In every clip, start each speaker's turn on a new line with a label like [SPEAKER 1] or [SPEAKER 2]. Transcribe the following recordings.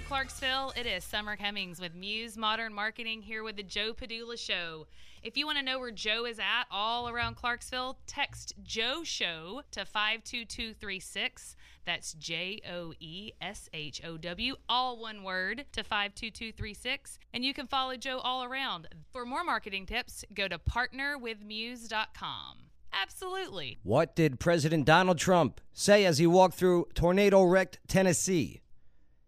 [SPEAKER 1] Clarksville, it is Summer Cummings with Muse Modern Marketing here with the Joe Padula Show. If you want to know where Joe is at all around Clarksville, text Joe Show to 52236. That's J O E S H O W, all one word, to 52236. And you can follow Joe all around. For more marketing tips, go to partnerwithmuse.com. Absolutely.
[SPEAKER 2] What did President Donald Trump say as he walked through tornado wrecked Tennessee?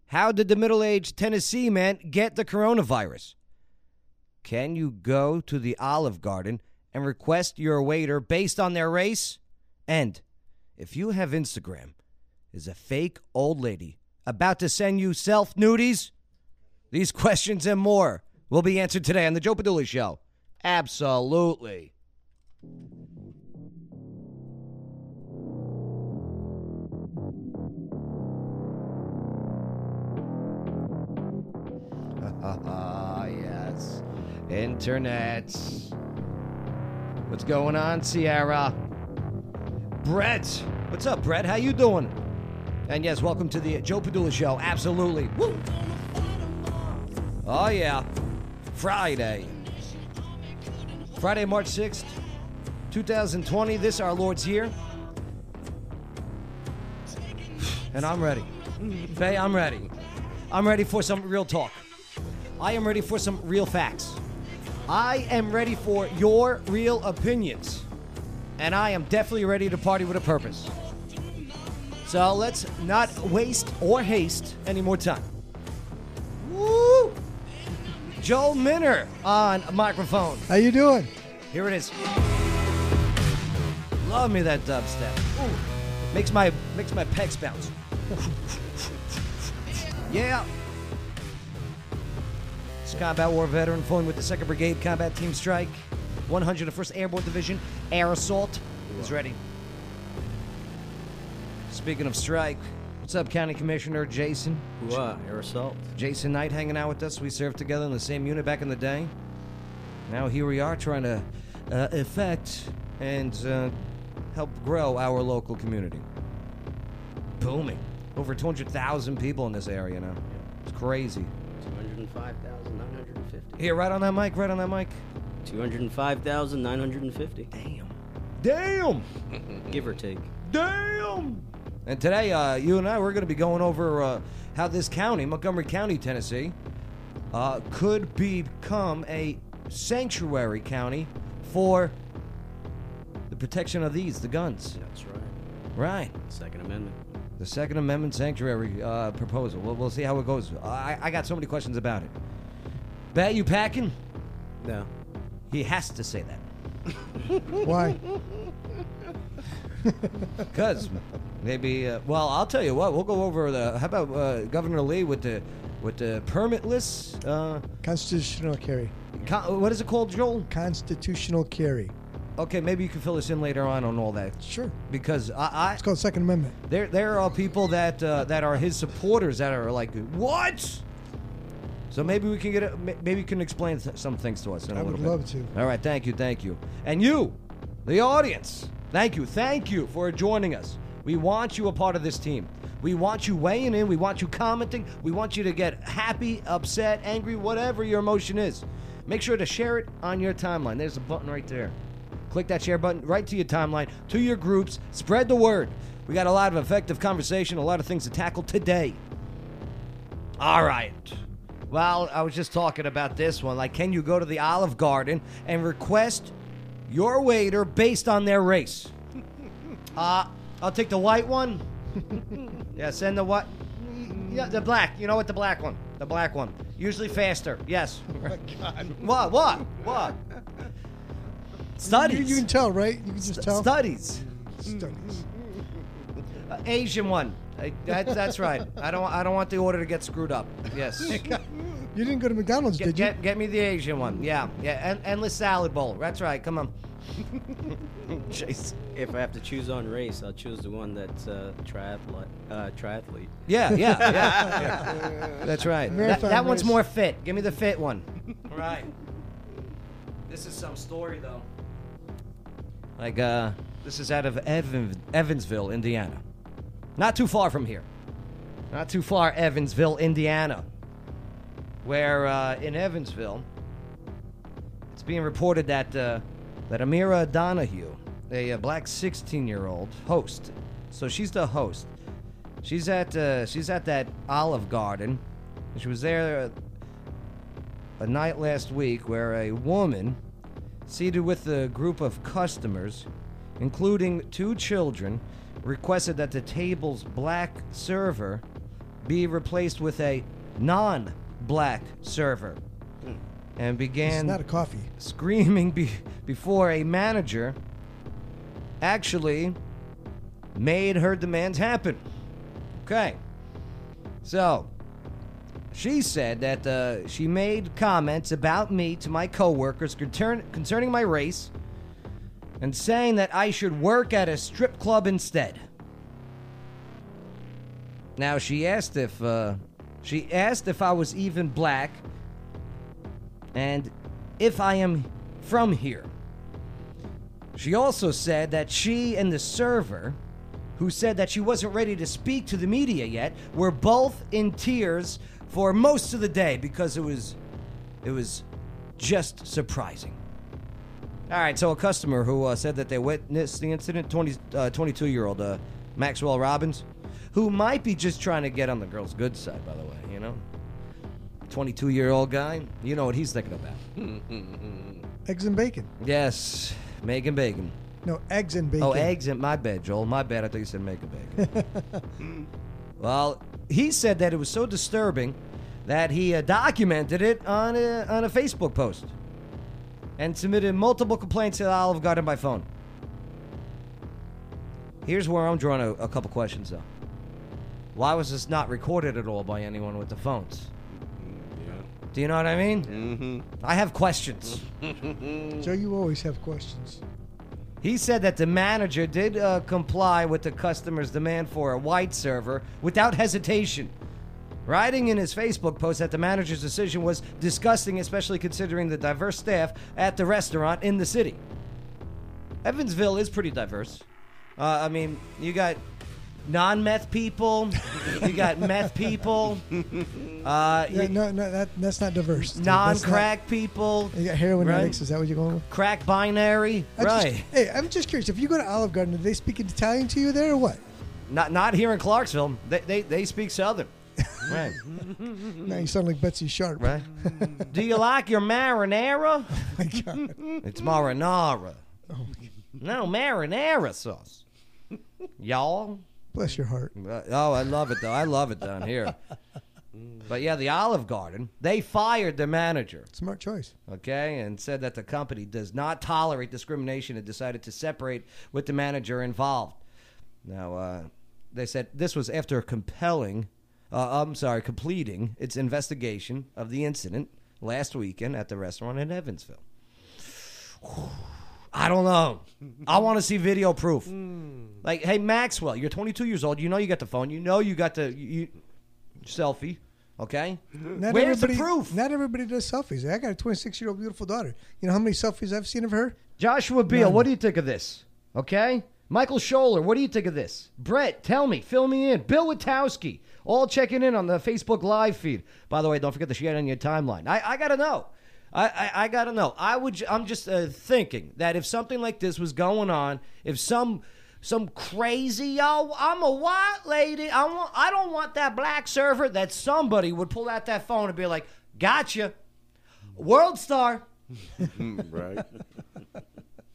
[SPEAKER 2] How did the middle aged Tennessee man get the coronavirus? Can you go to the Olive Garden and request your waiter based on their race? And if you have Instagram, is a fake old lady about to send you self nudies? These questions and more will be answered today on The Joe Padula Show. Absolutely. yes. Internet. What's going on, Sierra? Brett. What's up, Brett? How you doing? And yes, welcome to the Joe Padula Show. Absolutely. Woo! Oh, yeah. Friday. Friday, March 6th, 2020. This our Lord's year. And I'm ready. Mm, Faye, I'm ready. I'm ready for some real talk. I am ready for some real facts. I am ready for your real opinions. And I am definitely ready to party with a purpose. So let's not waste or haste any more time. Woo! Joel Minner on microphone.
[SPEAKER 3] How you doing?
[SPEAKER 2] Here it is. Love me that dubstep. Ooh. Makes my makes my pecs bounce. yeah. Combat war veteran pulling with the 2nd Brigade Combat Team Strike. 101st Airborne Division Air Assault is ready. Speaking of strike, what's up, County Commissioner Jason?
[SPEAKER 4] What? Air assault?
[SPEAKER 2] Jason Knight hanging out with us. We served together in the same unit back in the day. Now here we are trying to uh, effect and uh, help grow our local community. Booming. Over 200,000 people in this area now. It's crazy.
[SPEAKER 4] 205,950.
[SPEAKER 2] Here, right on that mic, right on that mic.
[SPEAKER 4] 205,950.
[SPEAKER 2] Damn. Damn!
[SPEAKER 4] Give or take.
[SPEAKER 2] Damn! And today, uh, you and I, we're going to be going over uh, how this county, Montgomery County, Tennessee, uh, could become a sanctuary county for the protection of these, the guns.
[SPEAKER 4] That's right.
[SPEAKER 2] Right.
[SPEAKER 4] Second Amendment.
[SPEAKER 2] The Second Amendment sanctuary uh, proposal. We'll, we'll see how it goes. I, I got so many questions about it. Bet you packing?
[SPEAKER 4] No.
[SPEAKER 2] He has to say that.
[SPEAKER 3] Why?
[SPEAKER 2] Because maybe, uh, well, I'll tell you what. We'll go over the. How about uh, Governor Lee with the with the permitless? Uh,
[SPEAKER 3] Constitutional carry.
[SPEAKER 2] con- what is it called, Joel?
[SPEAKER 3] Constitutional carry.
[SPEAKER 2] Okay, maybe you can fill us in later on on all that.
[SPEAKER 3] Sure.
[SPEAKER 2] Because I, I
[SPEAKER 3] It's called Second Amendment.
[SPEAKER 2] there there are people that uh, that are his supporters that are like, what? So maybe we can get a, maybe you can explain th- some things to us in a
[SPEAKER 3] I
[SPEAKER 2] little
[SPEAKER 3] would
[SPEAKER 2] bit.
[SPEAKER 3] love to.
[SPEAKER 2] All right, thank you, thank you, and you, the audience, thank you, thank you for joining us. We want you a part of this team. We want you weighing in. We want you commenting. We want you to get happy, upset, angry, whatever your emotion is. Make sure to share it on your timeline. There's a button right there. Click that share button right to your timeline, to your groups. Spread the word. We got a lot of effective conversation, a lot of things to tackle today. All right. Well, I was just talking about this one. Like, can you go to the Olive Garden and request your waiter based on their race? Uh, I'll take the white one. yeah, send the what? Yeah, the black. You know what? The black one. The black one. Usually faster. Yes.
[SPEAKER 3] Oh my God.
[SPEAKER 2] What? What? What? Studies.
[SPEAKER 3] You, you can tell, right? You can just
[SPEAKER 2] St-
[SPEAKER 3] tell.
[SPEAKER 2] Studies.
[SPEAKER 3] Studies.
[SPEAKER 2] Uh, Asian one. I, that, that's right. I don't. I don't want the order to get screwed up. Yes.
[SPEAKER 3] You didn't go to McDonald's,
[SPEAKER 2] Get,
[SPEAKER 3] did you?
[SPEAKER 2] get, get me the Asian one. Yeah, yeah. En- endless salad bowl. That's right. Come on. Jeez.
[SPEAKER 4] If I have to choose on race, I'll choose the one that's uh, triathlete. Uh, triathlete.
[SPEAKER 2] Yeah, yeah, yeah. yeah. That's right. That,
[SPEAKER 3] Marathon
[SPEAKER 2] that one's
[SPEAKER 3] race.
[SPEAKER 2] more fit. Give me the fit one. right. This is some story though. Like, uh, this is out of Evan- Evansville, Indiana. Not too far from here. not too far, Evansville, Indiana, where uh, in Evansville, it's being reported that uh, that Amira Donahue, a, uh black 16-year-old host, so she's the host. She's at uh, she's at that Olive Garden. She was there uh, a night last week where a woman seated with a group of customers, including two children, requested that the table's black server be replaced with a non black server and
[SPEAKER 3] It's
[SPEAKER 2] began
[SPEAKER 3] not a coffee.
[SPEAKER 2] screaming be- before a manager actually made her demands happen. Okay. So, she said that uh, she made comments about me to my coworkers concern- concerning my race and saying that I should work at a strip club instead. Now she asked if uh, she asked if I was even black and if I am from here. She also said that she and the server, who said that she wasn't ready to speak to the media yet, were both in tears for most of the day because it was it was just surprising. All right, so a customer who uh, said that they witnessed the incident, 20, uh, 22 year old uh, Maxwell Robbins, who might be just trying to get on the girl's good side, by the way, you know? 22 year old guy, you know what he's thinking about.
[SPEAKER 3] Eggs and bacon.
[SPEAKER 2] Yes, Megan Bacon.
[SPEAKER 3] No, eggs and bacon.
[SPEAKER 2] Oh, eggs in my bed, Joel. My bad. I thought you said Megan Bacon. well, he said that it was so disturbing that he uh, documented it on a, on a Facebook post and submitted multiple complaints to Olive Garden by phone. Here's where I'm drawing a, a couple questions, though. Why was this not recorded at all by anyone with the phones? Do you know what I mean?
[SPEAKER 5] Mm-hmm.
[SPEAKER 2] I have questions.
[SPEAKER 3] so you always have questions.
[SPEAKER 2] He said that the manager did uh, comply with the customer's demand for a white server without hesitation. Writing in his Facebook post that the manager's decision was disgusting, especially considering the diverse staff at the restaurant in the city. Evansville is pretty diverse. Uh, I mean, you got non meth people, you got meth people, uh,
[SPEAKER 3] Yeah, no, no, that, that's not diverse.
[SPEAKER 2] Non crack people,
[SPEAKER 3] You got heroin
[SPEAKER 2] right?
[SPEAKER 3] addicts. Is that what you're going with?
[SPEAKER 2] crack binary,
[SPEAKER 3] just-
[SPEAKER 2] right?
[SPEAKER 3] hey, I'm just curious. If you go to Olive Garden, do they speak Italian to you there or what?
[SPEAKER 2] Not not here in Clarksville. They they, they speak Southern. Right.
[SPEAKER 3] Now you sound like Betsy Sharp.
[SPEAKER 2] Right. Do you like your marinara?
[SPEAKER 3] Oh my God.
[SPEAKER 2] It's marinara. Oh. No, marinara sauce. Y'all?
[SPEAKER 3] Bless your heart.
[SPEAKER 2] Uh, oh, I love it though. I love it down here. But yeah, the Olive Garden, they fired the manager,
[SPEAKER 3] Smart choice.
[SPEAKER 2] okay, and said that the company does not tolerate discrimination and decided to separate with the manager involved. Now, uh, they said this was after a compelling, uh, I'm sorry, completing its investigation of the incident last weekend at the restaurant in Evansville. I don't know. I want to see video proof. Like, hey Maxwell, you're 22 years old. You know you got the phone. You know you got the you, you- selfie. Okay.
[SPEAKER 3] Not
[SPEAKER 2] Where's the
[SPEAKER 3] everybody-
[SPEAKER 2] proof?
[SPEAKER 3] Not everybody does selfies. I got a 26 year old beautiful daughter. You know how many selfies I've seen of her?
[SPEAKER 2] Joshua Beal,
[SPEAKER 3] None.
[SPEAKER 2] what do you think of this? Okay. Michael Scholler, what do you think of this? Brett, tell me, fill me in. Bill Witowski, all checking in on the Facebook live feed. By the way, don't forget to share it on your timeline. I, I gotta know. I, I, I gotta know. I would. I'm just uh, thinking that if something like this was going on, if some some crazy yo, I'm a white lady. I want. I don't want that black server. That somebody would pull out that phone and be like, "Gotcha, world star."
[SPEAKER 5] right.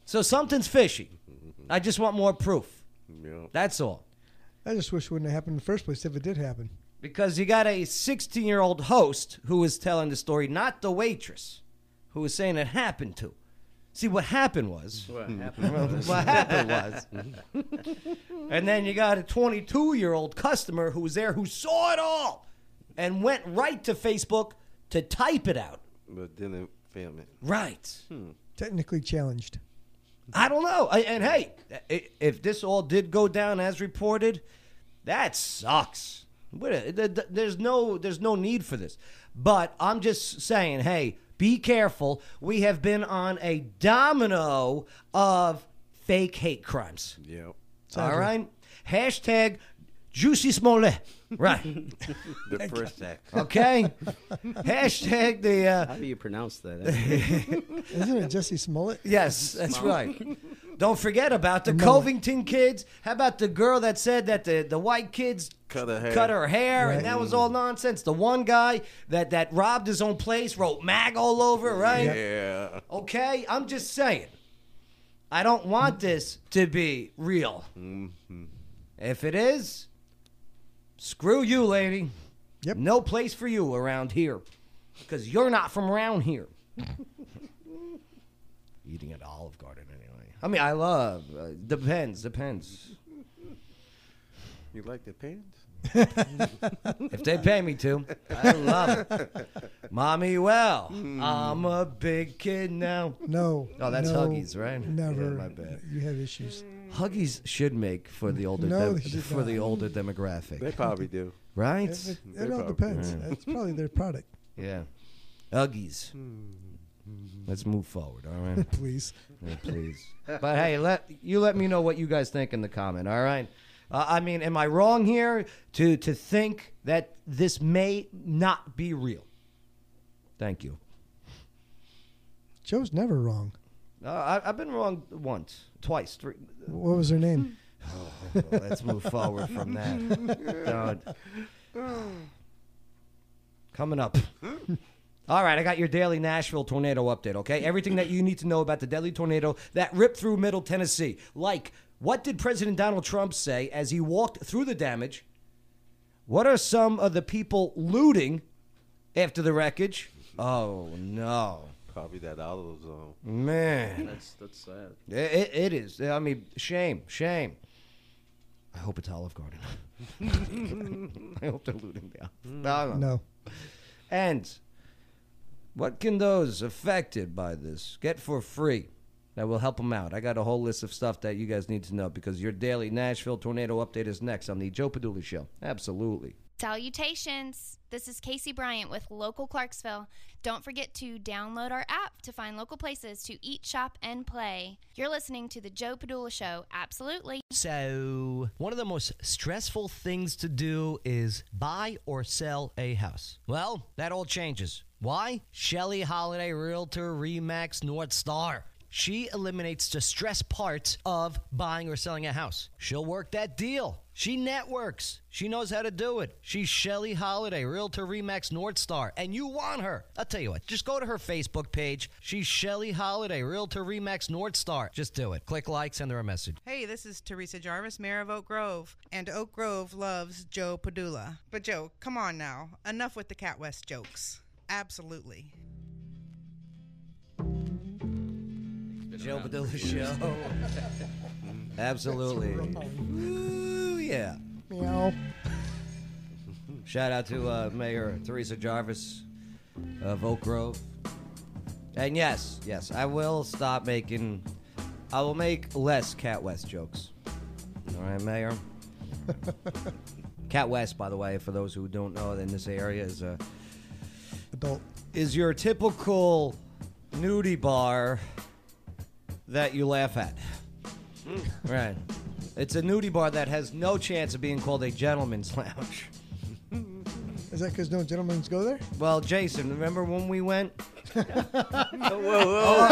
[SPEAKER 2] So something's fishy. I just want more proof.
[SPEAKER 5] Yeah.
[SPEAKER 2] That's all.
[SPEAKER 3] I just wish it wouldn't have happened in the first place if it did happen.
[SPEAKER 2] Because you got a 16 year old host who is telling the story, not the waitress, who was saying it happened to. See, what happened was.
[SPEAKER 4] What happened?
[SPEAKER 2] what happened was. and then you got a 22 year old customer who was there who saw it all and went right to Facebook to type it out.
[SPEAKER 5] But didn't film it.
[SPEAKER 2] Right. Hmm.
[SPEAKER 3] Technically challenged.
[SPEAKER 2] I don't know. I- And hey, if this all did go down as reported, that sucks. What a- th- th- There's no, there's no need for this. But I'm just saying, hey, be careful. We have been on a domino of fake hate crimes.
[SPEAKER 5] Yep.
[SPEAKER 2] All right. Hashtag Juicy Smollett. Right.
[SPEAKER 5] The first act.
[SPEAKER 2] Okay. Hashtag the. Uh,
[SPEAKER 4] How do you pronounce that?
[SPEAKER 3] Isn't it Jesse Smollett?
[SPEAKER 2] yes, that's right. Don't forget about the
[SPEAKER 3] No.
[SPEAKER 2] Covington kids. How about the girl that said that the, the white kids
[SPEAKER 5] Cut her hair.
[SPEAKER 2] cut her hair,
[SPEAKER 3] Right.
[SPEAKER 2] and that was all nonsense. The one guy that, that robbed his own place wrote mag all over, right?
[SPEAKER 5] Yeah.
[SPEAKER 2] Okay, I'm just saying. I don't want this to be real.
[SPEAKER 5] Mm-hmm.
[SPEAKER 2] If it is, screw you, lady.
[SPEAKER 3] Yep.
[SPEAKER 2] No place for you around here. Because you're not from around here. Eating at Olive Garden, anyway. I mean, I love. Uh, depends, depends.
[SPEAKER 5] You like the pants?
[SPEAKER 2] If they pay me to, I love it. Mommy, well, I'm a big kid now.
[SPEAKER 3] No.
[SPEAKER 2] Oh, that's
[SPEAKER 3] no,
[SPEAKER 2] Huggies, right?
[SPEAKER 3] Never.
[SPEAKER 2] Yeah, my bad.
[SPEAKER 3] You have issues.
[SPEAKER 2] Huggies should make for the older
[SPEAKER 3] No,
[SPEAKER 2] dem-
[SPEAKER 3] they should
[SPEAKER 2] for
[SPEAKER 3] not.
[SPEAKER 2] the older demographic,
[SPEAKER 5] They probably do.
[SPEAKER 2] right?
[SPEAKER 3] It, it,
[SPEAKER 5] They
[SPEAKER 3] it all
[SPEAKER 5] probably-
[SPEAKER 3] depends.
[SPEAKER 2] Yeah.
[SPEAKER 3] That's probably their product.
[SPEAKER 2] Yeah, Huggies. Let's move forward, all right?
[SPEAKER 3] Please.
[SPEAKER 2] Yeah, please. But hey, let you let me know what you guys think in the comment. All right. Uh, I mean, am I wrong here to to think that this may not be real? Thank you.
[SPEAKER 3] Joe's never wrong.
[SPEAKER 2] Uh, I, I've been wrong once, twice, three.
[SPEAKER 3] What was her name?
[SPEAKER 2] Oh, let's move forward from that. Don't. Coming up. All right, I got your daily Nashville tornado update, okay? Everything that you need to know about the deadly tornado that ripped through Middle Tennessee. Like, what did President Donald Trump say as he walked through the damage? What are some of the people looting after the wreckage? Oh, no.
[SPEAKER 5] Probably that AutoZone.
[SPEAKER 2] Man.
[SPEAKER 4] that's that's sad.
[SPEAKER 2] It, it, it is. I mean, shame, shame. I hope it's Olive Garden. I hope they're looting down. No, no.
[SPEAKER 3] No.
[SPEAKER 2] And what can those affected by this get for free that will help them out? I got a whole list of stuff that you guys need to know because your daily Nashville tornado update is next on the Joe Padula Show. Absolutely.
[SPEAKER 6] Salutations! This is Casey Bryant with Local Clarksville. Don't forget to download our app to find local places to eat, shop, and play. You're listening to The Joe Padula Show. Absolutely.
[SPEAKER 2] So, one of the most stressful things to do is buy or sell a house. Well, that all changes. Why? Shelly Holiday Realtor Remax North Star. She eliminates the stress parts of buying or selling a house. She'll work that deal. She networks. She knows how to do it. She's Shelly Holiday, Realtor Remax North Star, and you want her. I'll tell you what, just go to her Facebook page. She's Shelly Holiday, Realtor Remax North Star. Just do it. Click like, send her a message.
[SPEAKER 7] Hey, this is Teresa Jarvis, Mayor of Oak Grove, and Oak Grove loves Joe Padula. But Joe, come on now. Enough with the Cat West jokes. Absolutely.
[SPEAKER 2] Joe Padula Show. Absolutely. Yeah.
[SPEAKER 3] Meow.
[SPEAKER 2] Shout out to uh, Mayor Teresa Jarvis of Oak Grove. And yes, yes, I will stop making. I will make less Cat West jokes. All right, Mayor. Cat West, by the way, for those who don't know, in this area is a
[SPEAKER 3] Adult.
[SPEAKER 2] is your typical nudie bar that you laugh at. Right. It's a nudie bar that has no chance of being called a gentleman's lounge.
[SPEAKER 3] Is that because no gentlemen go there?
[SPEAKER 2] Well, Jason, remember when we went? Whoa!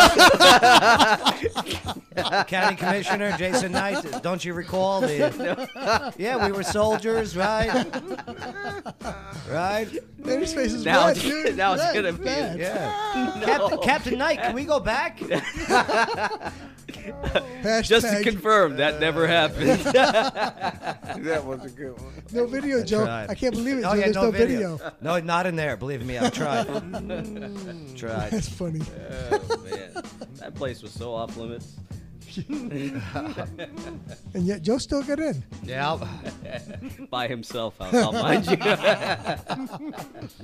[SPEAKER 2] County Commissioner Jason Knight, don't you recall? The, yeah, we were soldiers, right? Right?
[SPEAKER 3] Man, his face is
[SPEAKER 4] Now
[SPEAKER 3] red,
[SPEAKER 4] it's-
[SPEAKER 3] dude.
[SPEAKER 4] now it's
[SPEAKER 3] Red,
[SPEAKER 4] gonna be-
[SPEAKER 3] bad.
[SPEAKER 2] Yeah. Captain, Captain Knight, can we go back?
[SPEAKER 3] Hashtag,
[SPEAKER 4] Just to confirm, that never happened.
[SPEAKER 5] That was a good one.
[SPEAKER 3] no video, Joe.
[SPEAKER 2] tried.
[SPEAKER 3] I can't believe it.
[SPEAKER 2] Oh
[SPEAKER 3] Joe.
[SPEAKER 2] yeah,
[SPEAKER 3] There's
[SPEAKER 2] no,
[SPEAKER 3] no,
[SPEAKER 2] video.
[SPEAKER 3] video.
[SPEAKER 2] No, not in there. Believe me, I've tried. tried.
[SPEAKER 3] That's funny.
[SPEAKER 4] oh man, that place was so off limits.
[SPEAKER 3] And yet Joe still got in.
[SPEAKER 2] Yeah,
[SPEAKER 4] By himself, I'll, I'll mind you.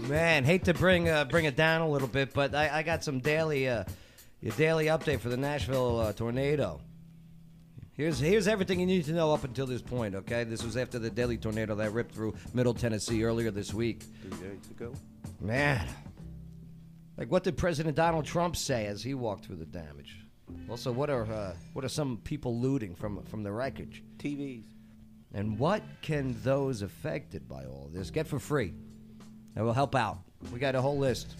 [SPEAKER 2] man. Hate to bring uh, bring it down a little bit, but I, I got some daily uh, your daily update for the Nashville uh, tornado. Here's here's everything you need to know up until this point. Okay, this was after the deadly tornado that ripped through Middle Tennessee earlier this week.
[SPEAKER 5] Three days ago.
[SPEAKER 2] Man, like what did President Donald Trump say as he walked through the damage? Also, what are uh, what are some people looting from from the wreckage?
[SPEAKER 5] TVs.
[SPEAKER 2] And what can those affected by all this get for free? That will help out. We got a whole list.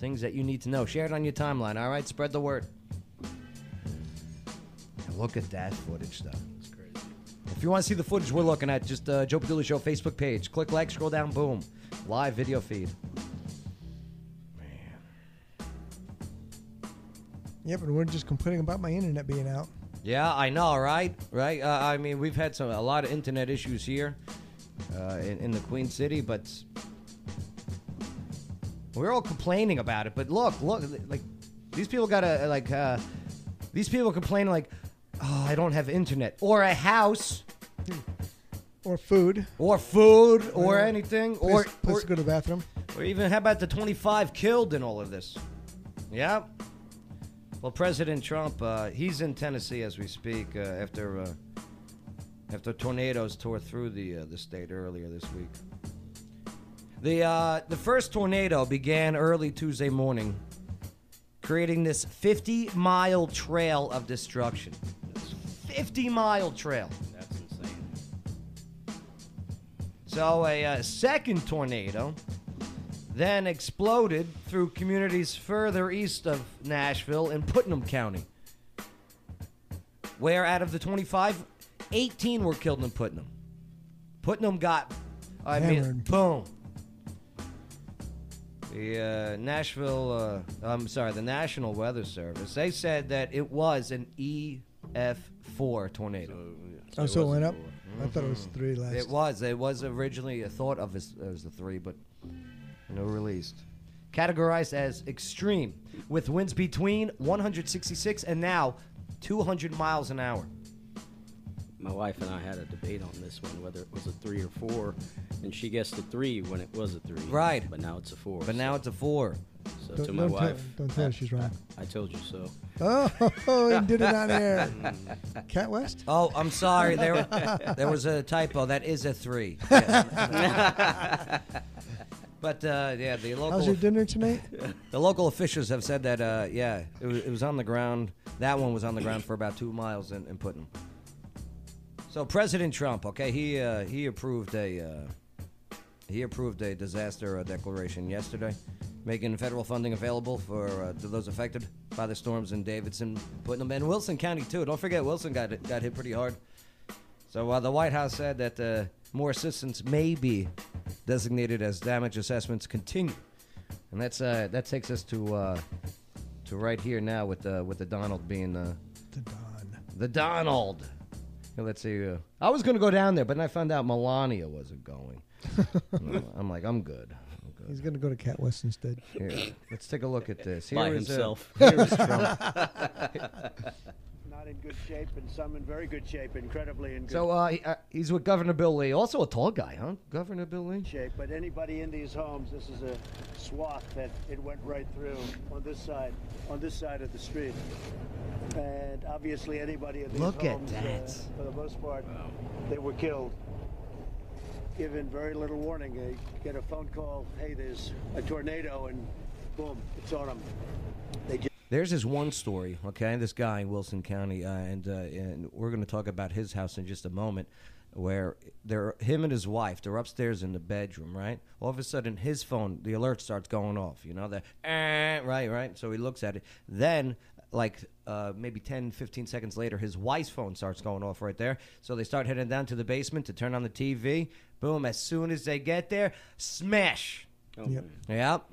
[SPEAKER 2] Things that you need to know. Share it on your timeline, all right? Spread the word. And look at that footage, though. It's crazy. If you want to see the footage we're looking at, just uh, Joe Padula Show Facebook page. Click like, scroll down, boom. Live video feed. Man.
[SPEAKER 3] Yep, and we're just complaining about my internet being out.
[SPEAKER 2] Yeah, I know, right? Right? Uh, I mean, we've had some a lot of internet issues here uh, in, in the Queen City, but we're all complaining about it. But look, look, like these people gotta like uh, these people complain like, oh, I don't have internet or a house
[SPEAKER 3] Or food.
[SPEAKER 2] or food or
[SPEAKER 3] Yeah.
[SPEAKER 2] anything or
[SPEAKER 3] place
[SPEAKER 2] or,
[SPEAKER 3] go to the bathroom.
[SPEAKER 2] or even how about the 25 killed in all of this? Yeah. Well, President Trump, uh, he's in Tennessee as we speak uh, after uh, after tornadoes tore through the uh, the state earlier this week. The uh, the first tornado began early Tuesday morning, creating this 50 mile trail of destruction. 50 mile trail.
[SPEAKER 4] That's insane.
[SPEAKER 2] So a uh, second tornado then exploded through communities further east of Nashville in Putnam County, where out of the 25, 18 were killed in Putnam. Putnam got, I mean, boom. The uh, Nashville, uh, I'm sorry, the National Weather Service, they said that it was an EF4 tornado.
[SPEAKER 3] oh, so it went up?
[SPEAKER 4] wasn't
[SPEAKER 3] I thought it was three last.
[SPEAKER 2] It was. It was originally a thought of as, as a three, but no released. Categorized as extreme, with winds between 166 and now 200 miles an hour.
[SPEAKER 4] My wife and I had a debate on this one, whether it was a three or four, and she guessed a three when it was a three.
[SPEAKER 2] Right.
[SPEAKER 4] But now it's a four.
[SPEAKER 2] But now it's a four.
[SPEAKER 4] so
[SPEAKER 3] Don't-
[SPEAKER 4] to my
[SPEAKER 3] don't tell-
[SPEAKER 4] wife,
[SPEAKER 3] don't tell her she's wrong.
[SPEAKER 4] I, I told you so.
[SPEAKER 3] Oh, and did it on air. Cat West?
[SPEAKER 2] Oh, I'm sorry. There, there was a typo. That is a three. Yes. but uh, yeah, the local.
[SPEAKER 3] How's your dinner tonight?
[SPEAKER 2] the local officials have said that uh, yeah, it was, it was on the ground. That one was on the ground for about two miles in, in Putnam. So President Trump, okay, he uh, he approved a uh, he approved a disaster uh, declaration yesterday, making federal funding available for uh, to those affected by the storms in Davidson, Putnam in Wilson County too. Don't forget, Wilson got got hit pretty hard. So uh, the White House said that uh, more assistance may be designated as damage assessments continue, and that's uh, that takes us to uh, to right here now with uh, with the Donald being uh,
[SPEAKER 3] The Don.
[SPEAKER 2] the Donald. Here, let's see. Uh, I was going to go down there, but then I found out Melania wasn't going. I'm like, I'm good. I'm good.
[SPEAKER 3] He's going to go to Cat West instead.
[SPEAKER 2] Here, let's take a look at this. Here
[SPEAKER 4] By
[SPEAKER 2] is, uh,
[SPEAKER 4] himself.
[SPEAKER 2] here is Trump.
[SPEAKER 8] not in good shape, and some in very good shape, incredibly in good
[SPEAKER 2] So uh, he, uh, he's with Governor Bill Lee, also a tall guy, huh? Governor Bill Lee.
[SPEAKER 8] shape. But anybody in these homes, this is a swath that it went right through on this side, on this side of the street. And obviously, anybody in these
[SPEAKER 2] Look at
[SPEAKER 8] homes, uh, for the most part, they were killed. Given very little warning, they get a phone call. Hey, there's a tornado, and boom, it's on them. They just
[SPEAKER 2] There's this one story, okay? This guy in Wilson County, uh, and uh, and we're going to talk about his house in just a moment, where they're him and his wife, they're upstairs in the bedroom, right? All of a sudden, his phone, the alert starts going off. You know the eh, right, right. So he looks at it. Then, like uh, maybe 10, 15 seconds later, his wife's phone starts going off right there. So they start heading down to the basement to turn on the TV. Boom! As soon as they get there, smash.
[SPEAKER 4] Oh,
[SPEAKER 3] Yep.
[SPEAKER 4] man.
[SPEAKER 2] Yep.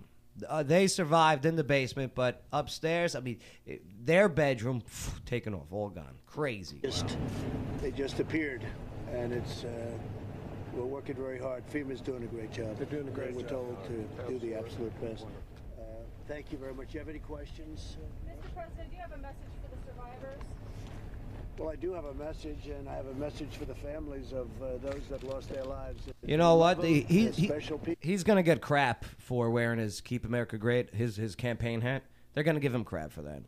[SPEAKER 2] Uh, they survived in the basement, but upstairs, I mean, it, their bedroom phew, taken off, all gone. Crazy.
[SPEAKER 8] just they just appeared, and it's uh, we're working very hard. FEMA's doing a great job. They're doing a great we're job. We're told to do the absolute best. Uh, thank you very much. You have any questions?
[SPEAKER 9] Mr. President, do you have a message for the survivors?
[SPEAKER 8] Well, I do have a message, and I have a message for the families of uh, those that lost their lives.
[SPEAKER 2] You know what? He, he, he- he's going to get crap for wearing his Keep America Great, his, his campaign hat. They're going to give him crap for that.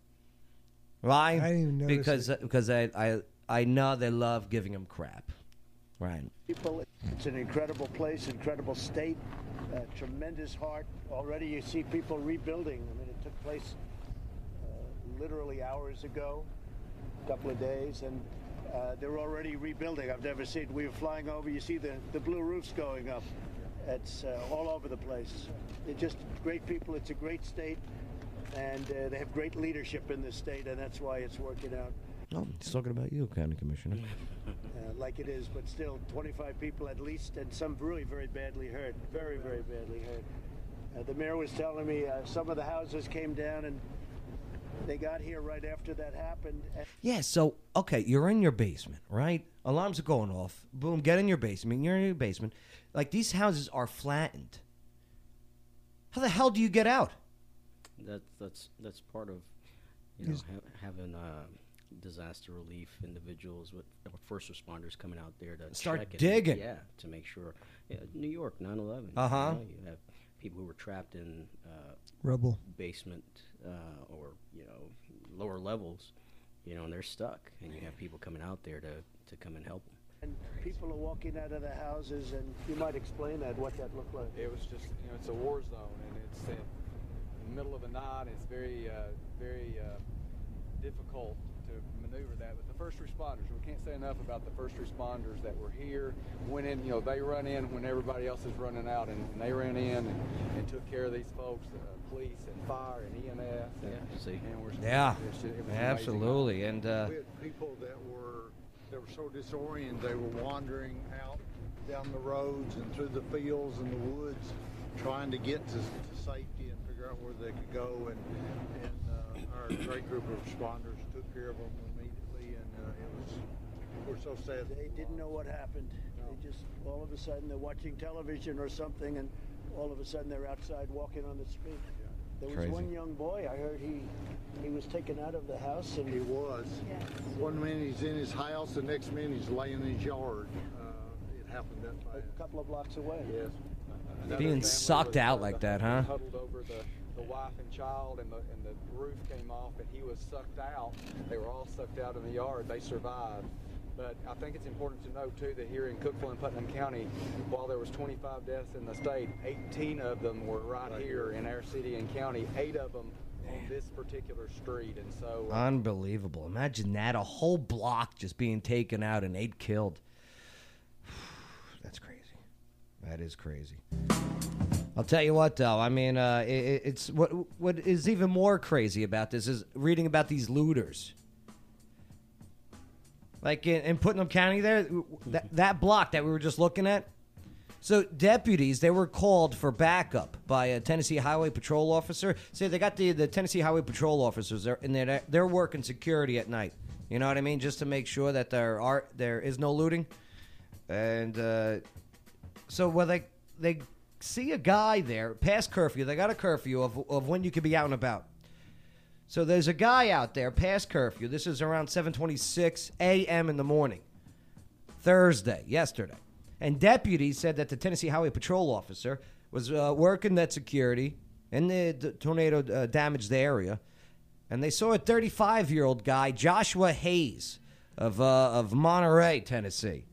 [SPEAKER 2] Why?
[SPEAKER 3] I didn't even notice
[SPEAKER 2] because because I, I, I know they love giving him crap. Right.
[SPEAKER 8] people. It's an incredible place, incredible state, uh, tremendous heart. Already you see people rebuilding. I mean, it took place uh, literally hours ago, a couple of days, and Uh, they're already rebuilding. I've never seen. We were flying over. You see the, the blue roofs going up. It's uh, all over the place. They're just great people. It's a great state, and uh, they have great leadership in this state, and that's why it's working out
[SPEAKER 2] Oh, he's talking about you, County Commissioner.
[SPEAKER 8] uh, like it is. But still, 25 people at least, and some really very badly hurt. Very, very badly hurt. Uh, the mayor was telling me uh, some of the houses came down, and they got here right after that happened. And
[SPEAKER 2] Yeah, so okay, you're in your basement, right? Alarms are going off. Boom, get in your basement. You're in your basement. Like these houses are flattened. How the hell do you get out?
[SPEAKER 4] That that's that's part of you know ha- having uh, disaster relief individuals with or first responders coming out there to
[SPEAKER 2] Start
[SPEAKER 4] check it.
[SPEAKER 2] digging.
[SPEAKER 4] Yeah, to make sure. Yeah, New York, 9/11.
[SPEAKER 2] Uh-huh.
[SPEAKER 4] You, know, you have people who were trapped in uh,
[SPEAKER 3] Rubble.
[SPEAKER 4] basement uh, or you know lower levels, you know, and they're stuck, and you have people coming out there to to come and help them.
[SPEAKER 8] and people are walking out of the houses, and you might explain that, what that looked like.
[SPEAKER 10] It was just, you know, it's a war zone, and it's in the middle of the night. It's very, uh, very uh, difficult to maneuver that. But the first responders, we can't say enough about the first responders that were here. Went in, you know, they run in when everybody else is running out, and, and they ran in and, and took care of these folks, uh, police and fire and EMS. And,
[SPEAKER 4] Yeah, see.
[SPEAKER 10] and we're,
[SPEAKER 2] Yeah,
[SPEAKER 10] just- it was amazing.
[SPEAKER 2] absolutely. And uh,
[SPEAKER 11] We had people that were that were so disoriented they were wandering out down the roads and through the fields and the woods, trying to get to, to safety and figure out where they could go. And and uh, our great group of responders took care of them immediately, and uh, it was we're so sad.
[SPEAKER 8] They didn't know what happened. They just, all of a sudden, they're watching television or something, and all of a sudden they're outside walking on the street. There was
[SPEAKER 2] Crazy.
[SPEAKER 8] one young boy, I heard he he was taken out of the house and
[SPEAKER 11] He was. One minute he's in his house, the next minute he's laying in his yard. Uh, it happened that
[SPEAKER 8] a couple of blocks away.
[SPEAKER 11] Yes.
[SPEAKER 10] Another
[SPEAKER 2] Being sucked out like that, huh?
[SPEAKER 10] Huddled over the, the wife and child, and the and the roof came off, and he was sucked out. They were all sucked out in the yard. They survived. But I think it's important to note too that here in Cookeville and Putnam County, while there was 25 deaths in the state, 18 of them were right here in our city and county. Eight of them on this particular street, and so uh,
[SPEAKER 2] unbelievable. Imagine that a whole block just being taken out and eight killed. That's crazy. That is crazy. I'll tell you what, though. I mean, uh, it- it's what what is even more crazy about this is reading about these looters. Like in, in Putnam County, there, that, that block that we were just looking at. So deputies, they were called for backup by a Tennessee Highway Patrol officer. Say they got the, the Tennessee Highway Patrol officers there, and they're they're working security at night. You know what I mean? Just to make sure that there are there is no looting. And uh, so when they they see a guy there past curfew, they got a curfew of of when you can be out and about. So there's a guy out there past curfew. This is around 7:26 a.m. in the morning. Thursday, yesterday. And deputies said that the Tennessee Highway Patrol officer was uh, working that security in the, the tornado uh, damaged the area. And they saw a 35 year old guy, Joshua Hayes, of, uh, of Monterey, Tennessee.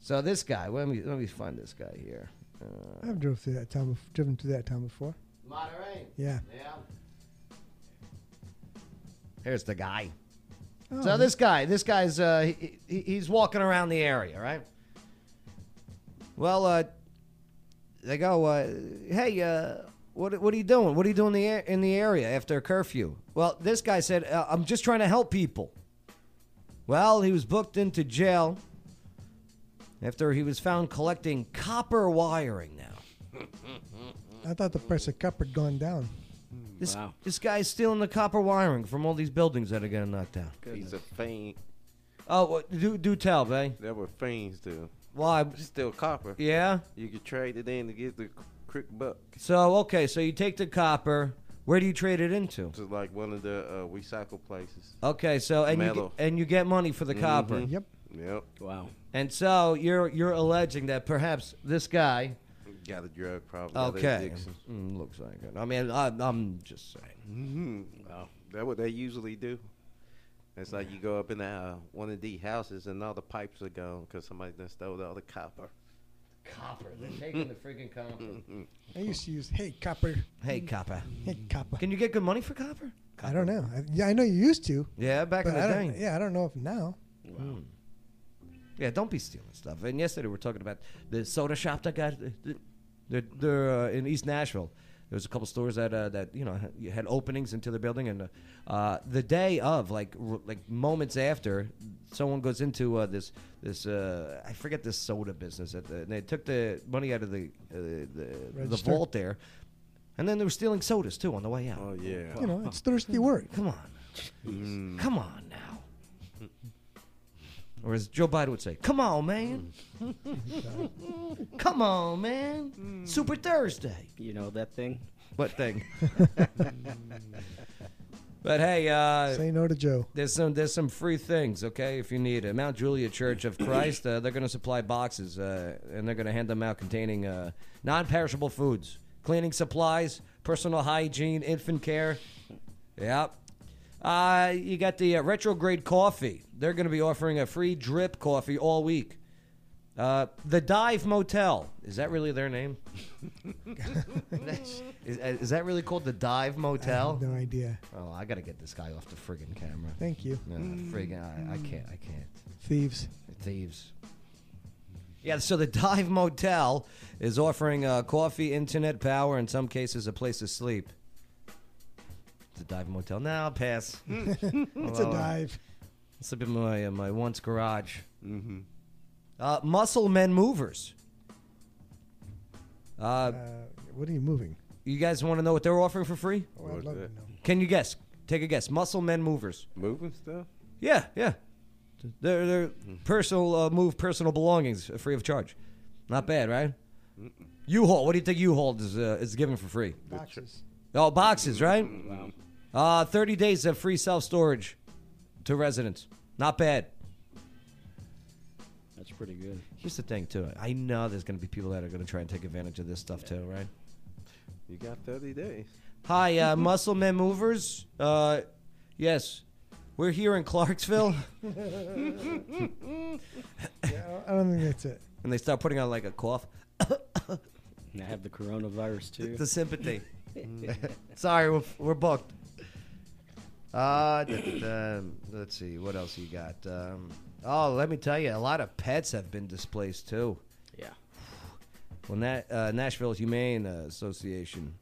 [SPEAKER 2] So this guy, let me, let me find this guy here. Uh,
[SPEAKER 3] I've drove through that town, driven through that town before.
[SPEAKER 2] Monterey?
[SPEAKER 3] Yeah.
[SPEAKER 2] Yeah. Here's the guy.
[SPEAKER 3] Oh,
[SPEAKER 2] So this guy, this guy's uh, he, he- he's walking around the area, right? Well, uh, they go, uh, hey, uh, what what are you doing? What are you doing in the in the area after curfew? Well, this guy said, uh, I'm just trying to help people. Well, he was booked into jail after he was found collecting copper wiring. Now,
[SPEAKER 3] I thought the price of copper had gone down.
[SPEAKER 2] This
[SPEAKER 4] Wow.
[SPEAKER 2] this guy's stealing the copper wiring from all these buildings that are getting knocked down.
[SPEAKER 5] He's a fiend.
[SPEAKER 2] Oh, what- do do tell, Bay.
[SPEAKER 5] That's what fiends do.
[SPEAKER 2] Why?
[SPEAKER 5] Still copper.
[SPEAKER 2] Yeah.
[SPEAKER 5] You could trade it in to get the quick buck.
[SPEAKER 2] So okay, so you take the copper. Where do you trade it into?
[SPEAKER 5] To like one of the uh, recycle places.
[SPEAKER 2] Okay, so and you
[SPEAKER 5] Metal.
[SPEAKER 2] get, and you get money for the copper.
[SPEAKER 5] Mhm.
[SPEAKER 3] Yep.
[SPEAKER 5] Yep.
[SPEAKER 4] Wow.
[SPEAKER 2] And so you're you're alleging that perhaps this guy.
[SPEAKER 5] Got a drug problem. got an
[SPEAKER 2] Okay,
[SPEAKER 5] addiction.
[SPEAKER 2] Mm, looks like it. I mean, I, I'm just saying.
[SPEAKER 5] Mm-hmm. Wow. That's what they usually do. It's like you go up in uh, one of these houses and all the pipes are gone because somebody done stole all the copper.
[SPEAKER 2] Copper. They're taking the freaking copper.
[SPEAKER 3] I used to use hey copper.
[SPEAKER 2] Hey, copper.
[SPEAKER 3] Hey copper.
[SPEAKER 2] Can you get good money for copper?
[SPEAKER 3] I don't know. I, yeah, I know you used to.
[SPEAKER 2] Yeah, back in the
[SPEAKER 3] I
[SPEAKER 2] day.
[SPEAKER 3] Yeah, I don't know if now.
[SPEAKER 2] Hmm. Yeah, don't be stealing stuff. And yesterday we were talking about the soda shop that got they're, they're uh, in East Nashville. There was a couple stores that uh, that you know had- had openings into the building, and uh, uh, the day of, like r- like moments after, someone goes into uh, this this uh, I forget this soda business. At the, and they took the money out of the uh, the, the vault there, and then they were stealing sodas too on the way out.
[SPEAKER 5] Oh yeah.
[SPEAKER 3] You know, it's thirsty work.
[SPEAKER 2] Come on,
[SPEAKER 5] Mm.
[SPEAKER 2] come on now. Or as Joe Biden would say, "Come on, man! Come on, man! Super Thursday."
[SPEAKER 4] You know that thing?
[SPEAKER 2] What thing? but hey, uh,
[SPEAKER 3] Say no to Joe.
[SPEAKER 2] there's some there's some free things, okay? If you need it, Mount Juliet Church of Christ, uh, they're going to supply boxes, uh, and they're going to hand them out containing uh, non-perishable foods, cleaning supplies, personal hygiene, infant care. Yep. Uh, you got the uh, retrograde coffee. They're going to be offering a free drip coffee all week. Uh, the Dive Motel. Is that really their name? is, is that really called the Dive
[SPEAKER 3] I
[SPEAKER 2] Motel?
[SPEAKER 3] have no idea.
[SPEAKER 2] Oh, I got to get this guy off the friggin' camera.
[SPEAKER 3] Thank you.
[SPEAKER 2] No, friggin', I, I can't. I can't.
[SPEAKER 3] Thieves.
[SPEAKER 2] Thieves. Yeah, so the Dive Motel is offering uh, coffee, internet, power, in some cases, a place to sleep. The Dive Motel. Now, pass.
[SPEAKER 3] It's a
[SPEAKER 2] uh,
[SPEAKER 3] dive.
[SPEAKER 2] It's a bit my uh, my once garage.
[SPEAKER 5] Mm-hmm.
[SPEAKER 2] Uh, Muscle Men Movers. Uh,
[SPEAKER 3] Uh, what are you moving?
[SPEAKER 2] you guys want to know what they're offering for free?
[SPEAKER 3] Oh, I'd love to know.
[SPEAKER 2] Can you guess? Take a guess. Muscle Men Movers.
[SPEAKER 5] Moving stuff.
[SPEAKER 2] Yeah, yeah. They're, they're personal uh, move personal belongings uh, free of charge. Not bad, right? U-Haul. What do you think U-Haul is uh, is giving for free?
[SPEAKER 3] Boxes.
[SPEAKER 2] Oh, boxes, right? Uh, 30 days of free self storage to residents. Not bad.
[SPEAKER 4] That's pretty good.
[SPEAKER 2] Here's the thing, too. I know there's going to be people that are going to try and take advantage of this stuff, too, right?
[SPEAKER 5] You got 30 days.
[SPEAKER 2] Hi, uh, Muscle Men Movers. Uh, yes, we're here in Clarksville.
[SPEAKER 3] Yeah, I don't- I don't think that's it.
[SPEAKER 2] and they start putting on like a cough.
[SPEAKER 4] And I have the coronavirus too.
[SPEAKER 2] The sympathy. Sorry, we're, we're booked. Uh, let's see, what else you got? Um, oh, let me tell you, a lot of pets have been displaced too.
[SPEAKER 4] yeah.
[SPEAKER 2] Well, Nat, uh, Nashville Humane uh, Association,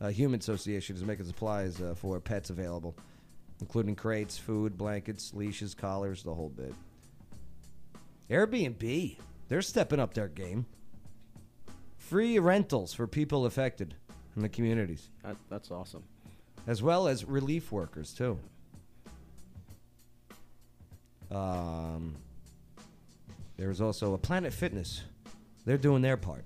[SPEAKER 2] uh, Human Association, is making supplies uh, for pets available, including crates, food, blankets, leashes, collars, the whole bit. Airbnb, they're stepping up their game. Free rentals for people affected in the communities,
[SPEAKER 4] That, that's awesome.
[SPEAKER 2] As well as relief workers too. Um, there's also a Planet Fitness. They're doing their part.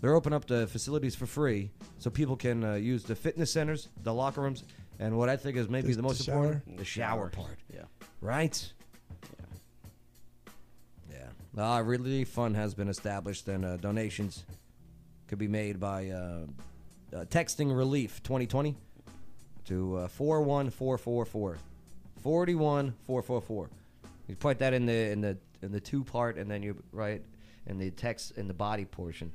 [SPEAKER 2] They're opening up the facilities for free so people can uh, use the fitness centers, the locker rooms, and what I think is maybe
[SPEAKER 3] The-
[SPEAKER 2] the
[SPEAKER 3] the
[SPEAKER 2] most
[SPEAKER 3] shower?
[SPEAKER 2] important, the shower part.
[SPEAKER 4] Yeah.
[SPEAKER 2] Right?
[SPEAKER 4] Yeah.
[SPEAKER 2] Yeah. Uh, relief fund has been established, and uh, donations could be made by uh, uh, texting relief 2020 to uh, 41444. 41444. You put that in the in the in the two part, and then you write in the text in the body portion.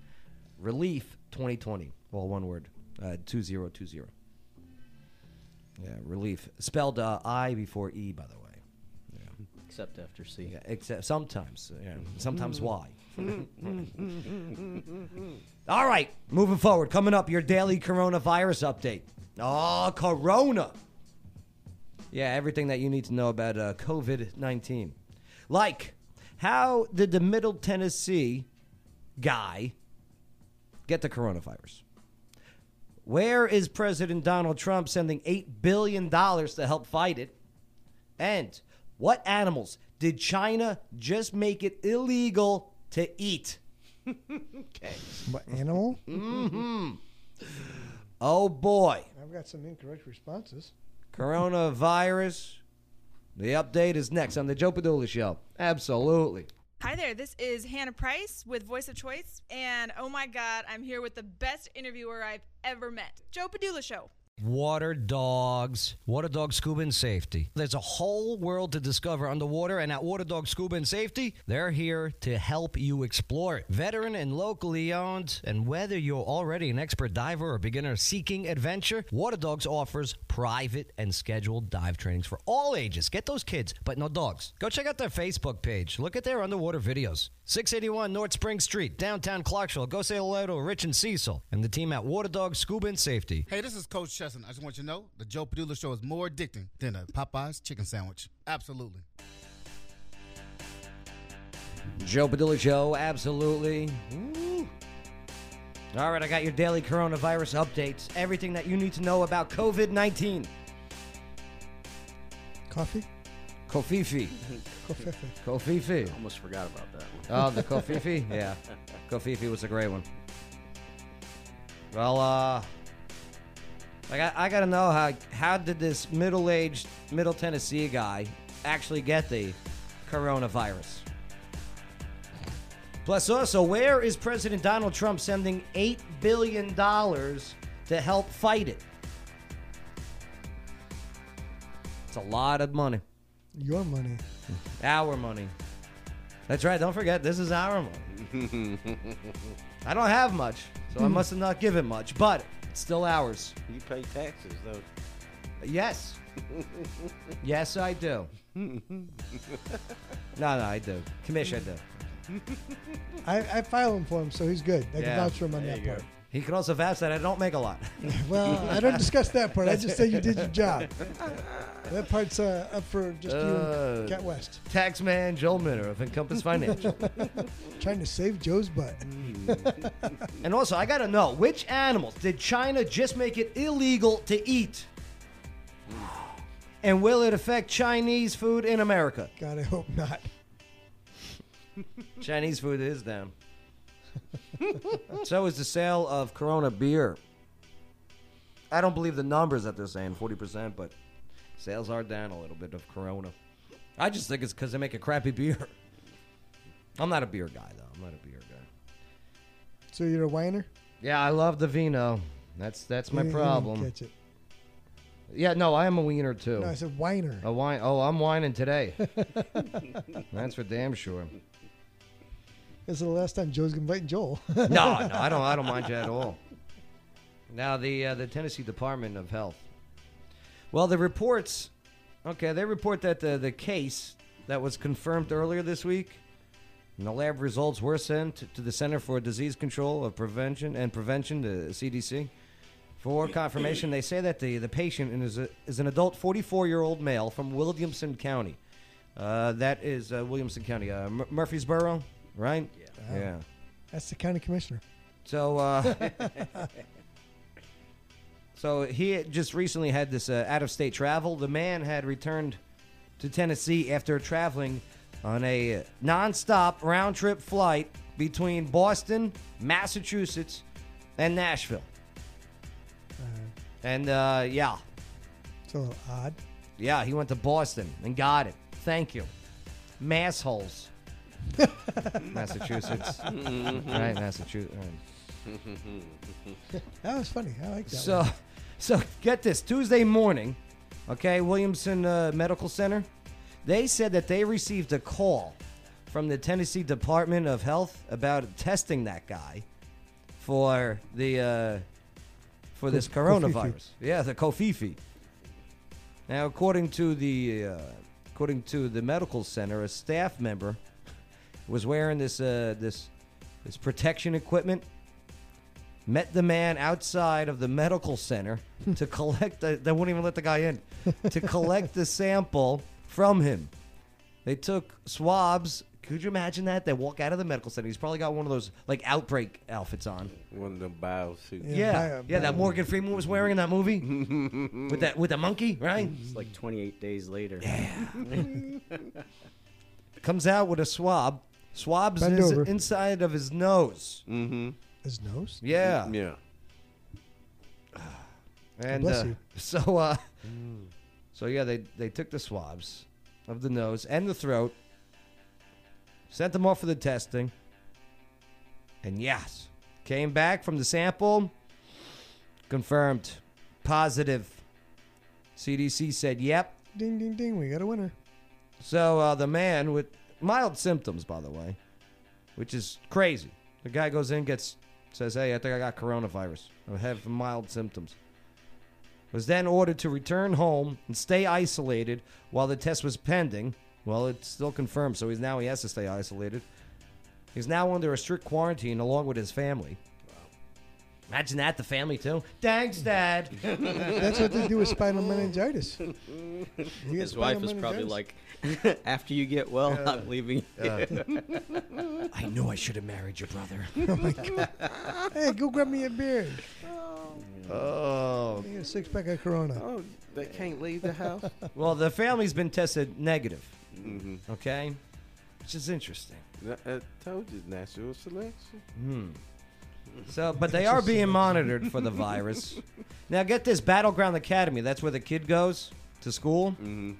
[SPEAKER 2] Relief 2020. Well, one word. Uh, 2020. Yeah, relief. Spelled uh, I before E, by the way.
[SPEAKER 4] Except after C.
[SPEAKER 2] Yeah, except sometimes. Yeah, sometimes Y. All right, moving forward. Coming up, your daily coronavirus update. Oh, Corona. Yeah, everything that you need to know about uh, COVID 19. Like, how did the Middle Tennessee guy get the coronavirus? Where is President Donald Trump sending $8 billion to help fight it? And what animals did China just make it illegal to eat? okay.
[SPEAKER 3] What animal?
[SPEAKER 2] hmm Oh boy.
[SPEAKER 3] I've got some incorrect responses.
[SPEAKER 2] Coronavirus. The update is next on the Joe Padula Show. Absolutely.
[SPEAKER 12] Hi there, this is Hannah Price with Voice of Choice, and oh my god, I'm here with the best interviewer I've ever met, Joe Padula Show.
[SPEAKER 2] Water dogs, water dog scuba and safety. There's a whole world to discover underwater, and at Water Dog Scuba and Safety, they're here to help you explore it. Veteran and locally owned, and whether you're already an expert diver or beginner seeking adventure, Water Dogs offers private and scheduled dive trainings for all ages. Get those kids, but no dogs. Go check out their Facebook page. Look at their underwater videos. 681 North Spring Street, downtown Clarksville. Go say hello to Rich and Cecil and the team at Water Dog Scuba and Safety.
[SPEAKER 13] Hey, this is Coach Chesson. I just want you to know the Joe Padula Show is more addicting than a Popeye's chicken sandwich. Absolutely.
[SPEAKER 2] Joe Padula Show, absolutely. Ooh. All right, I got your daily coronavirus updates. Everything that you need to know about COVID 19.
[SPEAKER 3] Coffee?
[SPEAKER 2] Covfefe.
[SPEAKER 3] Covfefe.
[SPEAKER 2] Kofifi.
[SPEAKER 4] Almost forgot about that one.
[SPEAKER 2] Oh, the Kofifi? Yeah. Kofifi was a great one. Well, uh, I got, I got to know how, how did this middle aged Middle Tennessee guy actually get the coronavirus? Plus, also, where is President Donald Trump sending $8 billion to help fight it? It's a lot of money.
[SPEAKER 3] Your money.
[SPEAKER 2] Our money. That's right. Don't forget, this is our money. I don't have much, so I hmm. must have not given much, but it's still ours.
[SPEAKER 5] You pay taxes though.
[SPEAKER 2] Yes. yes, I do. no, no, I do. Commission, I do.
[SPEAKER 3] I, I file him for him, so he's good. I can
[SPEAKER 2] Yeah.
[SPEAKER 3] vouch for him on
[SPEAKER 2] There
[SPEAKER 3] that
[SPEAKER 2] part. go. He can also vouch that I don't make a lot.
[SPEAKER 3] Well, I don't discuss that part. I just say you did your job. That part's uh, up for just you
[SPEAKER 2] Uh,
[SPEAKER 3] and Cat West.
[SPEAKER 2] Taxman Joel Minner of Encompass Financial.
[SPEAKER 3] Trying to save Joe's butt.
[SPEAKER 2] and also, I got to know which animals did China just make it illegal to eat? And will it affect Chinese food in America?
[SPEAKER 3] God, I hope not.
[SPEAKER 2] Chinese food is down. so is the sale of Corona beer. I don't believe the numbers that they're saying, 40%, but sales are down a little bit of Corona. I just think it's because they make a crappy beer. I'm not a beer guy, though. I'm not a beer guy.
[SPEAKER 3] So you're a whiner?
[SPEAKER 2] Yeah, I love the vino. That's that's my problem.
[SPEAKER 3] Catch it.
[SPEAKER 2] Yeah, no, I am a wiener too.
[SPEAKER 3] No, I said whiner.
[SPEAKER 2] A wine. Oh, I'm whining today. That's for damn sure.
[SPEAKER 3] This is the last time Joe's inviting Joel.
[SPEAKER 2] no, no, I don't. I don't mind you at all. Now the uh, the Tennessee Department of Health. Well, the reports. Okay, they report that the the case that was confirmed earlier this week, and the lab results were sent to the Center for Disease Control of Prevention and Prevention, the CDC, for confirmation. They say that the the patient is a, is an adult 44 year old male from Williamson County. Uh, that is uh, Williamson County, uh, Mur- Murfreesboro, right?
[SPEAKER 3] Wow.
[SPEAKER 2] Yeah.
[SPEAKER 3] That's the county commissioner.
[SPEAKER 2] So, uh, so he had just recently had this uh, out-of-state travel. The man had returned to Tennessee after traveling on a non-stop round-trip flight between Boston, Massachusetts, and Nashville. And uh, yeah,
[SPEAKER 3] It's a little odd.
[SPEAKER 2] yeah, he went to Boston and got it. Thank you, massholes. Massachusetts, right? Massachusetts. right.
[SPEAKER 3] That was funny. I like that.
[SPEAKER 2] So,
[SPEAKER 3] one.
[SPEAKER 2] so get this Tuesday morning, okay, Williamson uh, Medical Center. They said that they received a call from the Tennessee Department of Health about testing that guy for the uh, for this
[SPEAKER 3] Co-
[SPEAKER 2] coronavirus.
[SPEAKER 3] Kofifi.
[SPEAKER 2] Yeah, the Kofifi. Now, according to the uh, according to the medical center, a staff member was wearing this uh, this this protection equipment. Met the man outside of the medical center to collect. The, they wouldn't even let the guy in to collect the sample from him. They took swabs. Could you imagine that? They walk out of the medical center. He's probably got one of those like outbreak outfits on.
[SPEAKER 5] One of them bio suits.
[SPEAKER 2] Yeah, yeah, that Morgan Freeman was wearing in that movie with that with the monkey, right?
[SPEAKER 4] It's like 28 days later. Yeah.
[SPEAKER 2] Comes out with a swab, swabs
[SPEAKER 3] Bend
[SPEAKER 2] his,
[SPEAKER 3] over.
[SPEAKER 2] inside of his nose.
[SPEAKER 5] Mm-hmm.
[SPEAKER 3] His nose?
[SPEAKER 2] Yeah,
[SPEAKER 5] Yeah.
[SPEAKER 2] and
[SPEAKER 3] Bless
[SPEAKER 2] uh,
[SPEAKER 3] you.
[SPEAKER 2] so uh, so yeah, they they took the swabs of the nose and the throat, sent them off for the testing, and yes, came back from the sample, confirmed positive. CDC said, "Yep."
[SPEAKER 3] Ding, ding, ding. We got a winner.
[SPEAKER 2] So uh, the man with mild symptoms, by the way, which is crazy. The guy goes in, gets says, "Hey, I think I got coronavirus. I have mild symptoms." Was then ordered to return home and stay isolated while the test was pending. Well, it's still confirmed, so he's now he has to stay isolated. He's now under a strict quarantine along with his family. Imagine that, the family too. Thanks, Dad.
[SPEAKER 3] That's what they do with spinal meningitis. You get
[SPEAKER 4] His wife
[SPEAKER 3] spinal
[SPEAKER 4] was probably
[SPEAKER 3] meningitis.
[SPEAKER 4] like, after you get well,
[SPEAKER 2] Yeah.
[SPEAKER 4] I'm leaving.
[SPEAKER 2] Yeah. I knew I should have married your brother.
[SPEAKER 3] oh my god! Hey, go grab me a beer.
[SPEAKER 2] Oh.
[SPEAKER 3] I get a six pack of Corona.
[SPEAKER 5] Oh, they can't leave the house.
[SPEAKER 2] Well, the family's been tested negative.
[SPEAKER 5] Mhm.
[SPEAKER 2] Okay, which is interesting.
[SPEAKER 5] I, I told you, natural selection.
[SPEAKER 2] Hmm. So, but they are being monitored for the virus. Now, get this: Battleground Academy. That's where the kid goes to school.
[SPEAKER 5] Mm-hmm.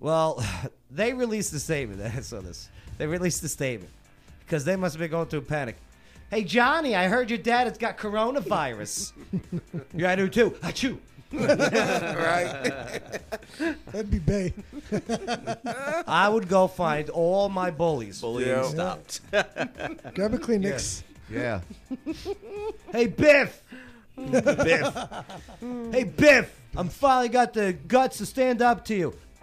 [SPEAKER 2] Well, they released a statement. I saw this. They released a statement because they must have been going through a panic. Hey, Johnny, I heard your dad has got coronavirus. yeah, I do too. Achoo.
[SPEAKER 3] right. That'd be Bay.
[SPEAKER 2] I would go find all my bullies.
[SPEAKER 4] Bullying
[SPEAKER 3] Yeah.
[SPEAKER 4] stopped.
[SPEAKER 3] Grab a Kleenex.
[SPEAKER 2] Yeah. hey, Biff. Biff. Hey, Biff. I'm finally got the guts to stand up to you.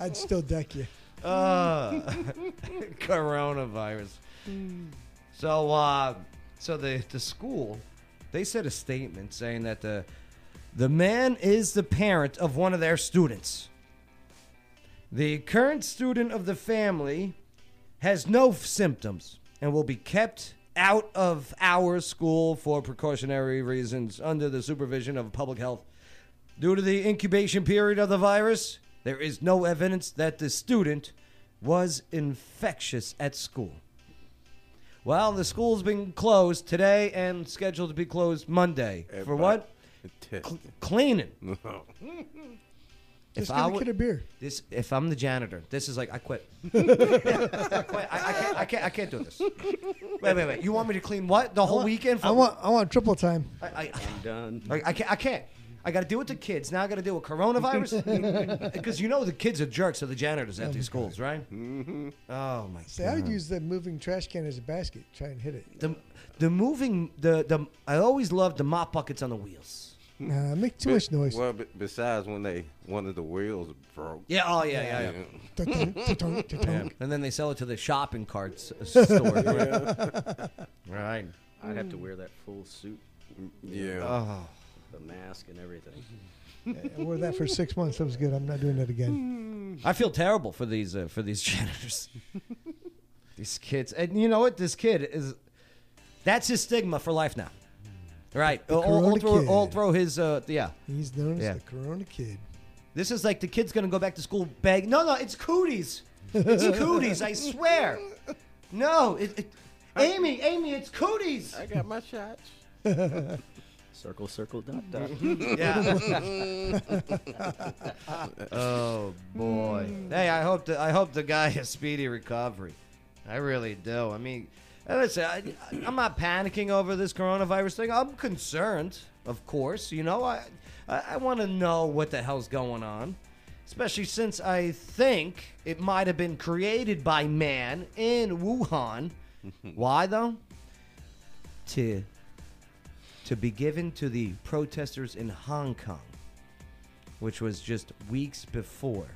[SPEAKER 3] I'd still deck you.
[SPEAKER 2] Uh, coronavirus. So, uh, so the the school, they said a statement saying that the the man is the parent of one of their students. The current student of the family has no f- symptoms and will be kept out of our school for precautionary reasons under the supervision of public health. Due to the incubation period of the virus, there is no evidence that the student was infectious at school. Well, the school's been closed today and scheduled to be closed Monday. For what? Cl- cleaning.
[SPEAKER 3] Just
[SPEAKER 2] I
[SPEAKER 3] give the
[SPEAKER 2] would-
[SPEAKER 3] kid a beer.
[SPEAKER 2] This, if I'm the janitor, this is like I quit. I quit. I, I can't. I can't. I can't do this. Wait, wait, wait. You want me to clean what the whole
[SPEAKER 3] want-
[SPEAKER 2] weekend?
[SPEAKER 3] I want I want triple time.
[SPEAKER 2] I, I,
[SPEAKER 4] I'm done.
[SPEAKER 2] I, I can't. I can't. I got to deal with the kids. Now I got to deal with coronavirus because you know the kids are jerks to the janitors at these schools, right?
[SPEAKER 5] Mm-hmm.
[SPEAKER 2] Oh my
[SPEAKER 3] See, I would use the moving trash can as a basket. Try and hit it.
[SPEAKER 2] The the moving the the I always loved the mop buckets on the wheels.
[SPEAKER 3] Nah, make too
[SPEAKER 5] Be-
[SPEAKER 3] much noise.
[SPEAKER 5] Well, be- besides when they one of the wheels broke.
[SPEAKER 2] Yeah. Oh yeah. Yeah. yeah.
[SPEAKER 3] Ta-tunk, ta-tunk,
[SPEAKER 2] Yeah. And then they sell it to the shopping carts uh, store. right.
[SPEAKER 4] I'd have to wear that full suit.
[SPEAKER 5] Yeah.
[SPEAKER 2] Oh.
[SPEAKER 4] The mask and everything.
[SPEAKER 3] Yeah, I wore that for six months. That was good. I'm not doing that again.
[SPEAKER 2] I feel terrible for these uh, for these janitors. these kids, and you know what? This kid is. That's his stigma for life now. Right.
[SPEAKER 3] The
[SPEAKER 2] All, all
[SPEAKER 3] Corona
[SPEAKER 2] through,
[SPEAKER 3] kid.
[SPEAKER 2] all through his. Uh, yeah.
[SPEAKER 3] He's known as
[SPEAKER 2] Yeah.
[SPEAKER 3] the Corona Kid.
[SPEAKER 2] This is like the kid's gonna go back to school beg. No, no, it's cooties. It's cooties. I swear. No, it, it, Amy, Amy, it's cooties.
[SPEAKER 5] I got my shots.
[SPEAKER 4] Circle, circle, dot, dot.
[SPEAKER 2] Yeah. oh boy. Hey, I hope the I hope the guy has speedy recovery. I really do. I mean, uh, listen, I, I'm not panicking over this coronavirus thing. I'm concerned, of course. You know, I I, I want to know what the hell's going on, especially since I think it might have been created by man in Wuhan. Why though? To to be given to the protesters in Hong Kong, which was just weeks before,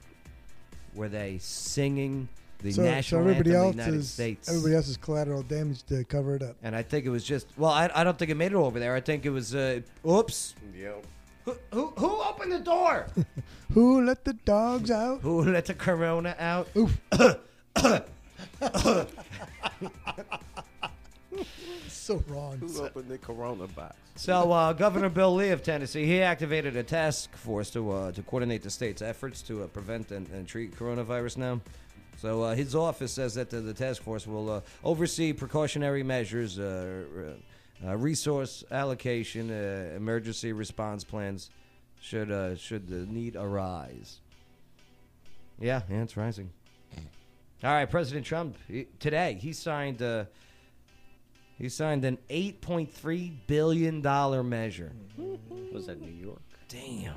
[SPEAKER 2] were they singing the
[SPEAKER 3] so,
[SPEAKER 2] national
[SPEAKER 3] so everybody
[SPEAKER 2] anthem
[SPEAKER 3] else
[SPEAKER 2] of the United
[SPEAKER 3] is
[SPEAKER 2] States?
[SPEAKER 3] everybody else is collateral damage to cover it up.
[SPEAKER 2] and I think it was just well, I, I don't think it made it over there. I think it was uh, oops.
[SPEAKER 5] Yep.
[SPEAKER 2] Who, who who opened the door?
[SPEAKER 3] Who let the dogs out?
[SPEAKER 2] who let the corona out?
[SPEAKER 3] Oof. so wrong.
[SPEAKER 5] Who opened the Corona box?
[SPEAKER 2] So uh, Governor Bill Lee of Tennessee, he activated a task force to uh, to coordinate the state's efforts to uh, prevent and, and treat coronavirus now. So uh, his office says that the, the task force will uh, oversee precautionary measures, uh, uh, uh, resource allocation, uh, emergency response plans, should uh, should the need arise. Yeah, yeah, it's rising. All right, President Trump he, today he signed. Uh, he signed an $8.3 billion measure
[SPEAKER 4] Was that New York?
[SPEAKER 2] Damn.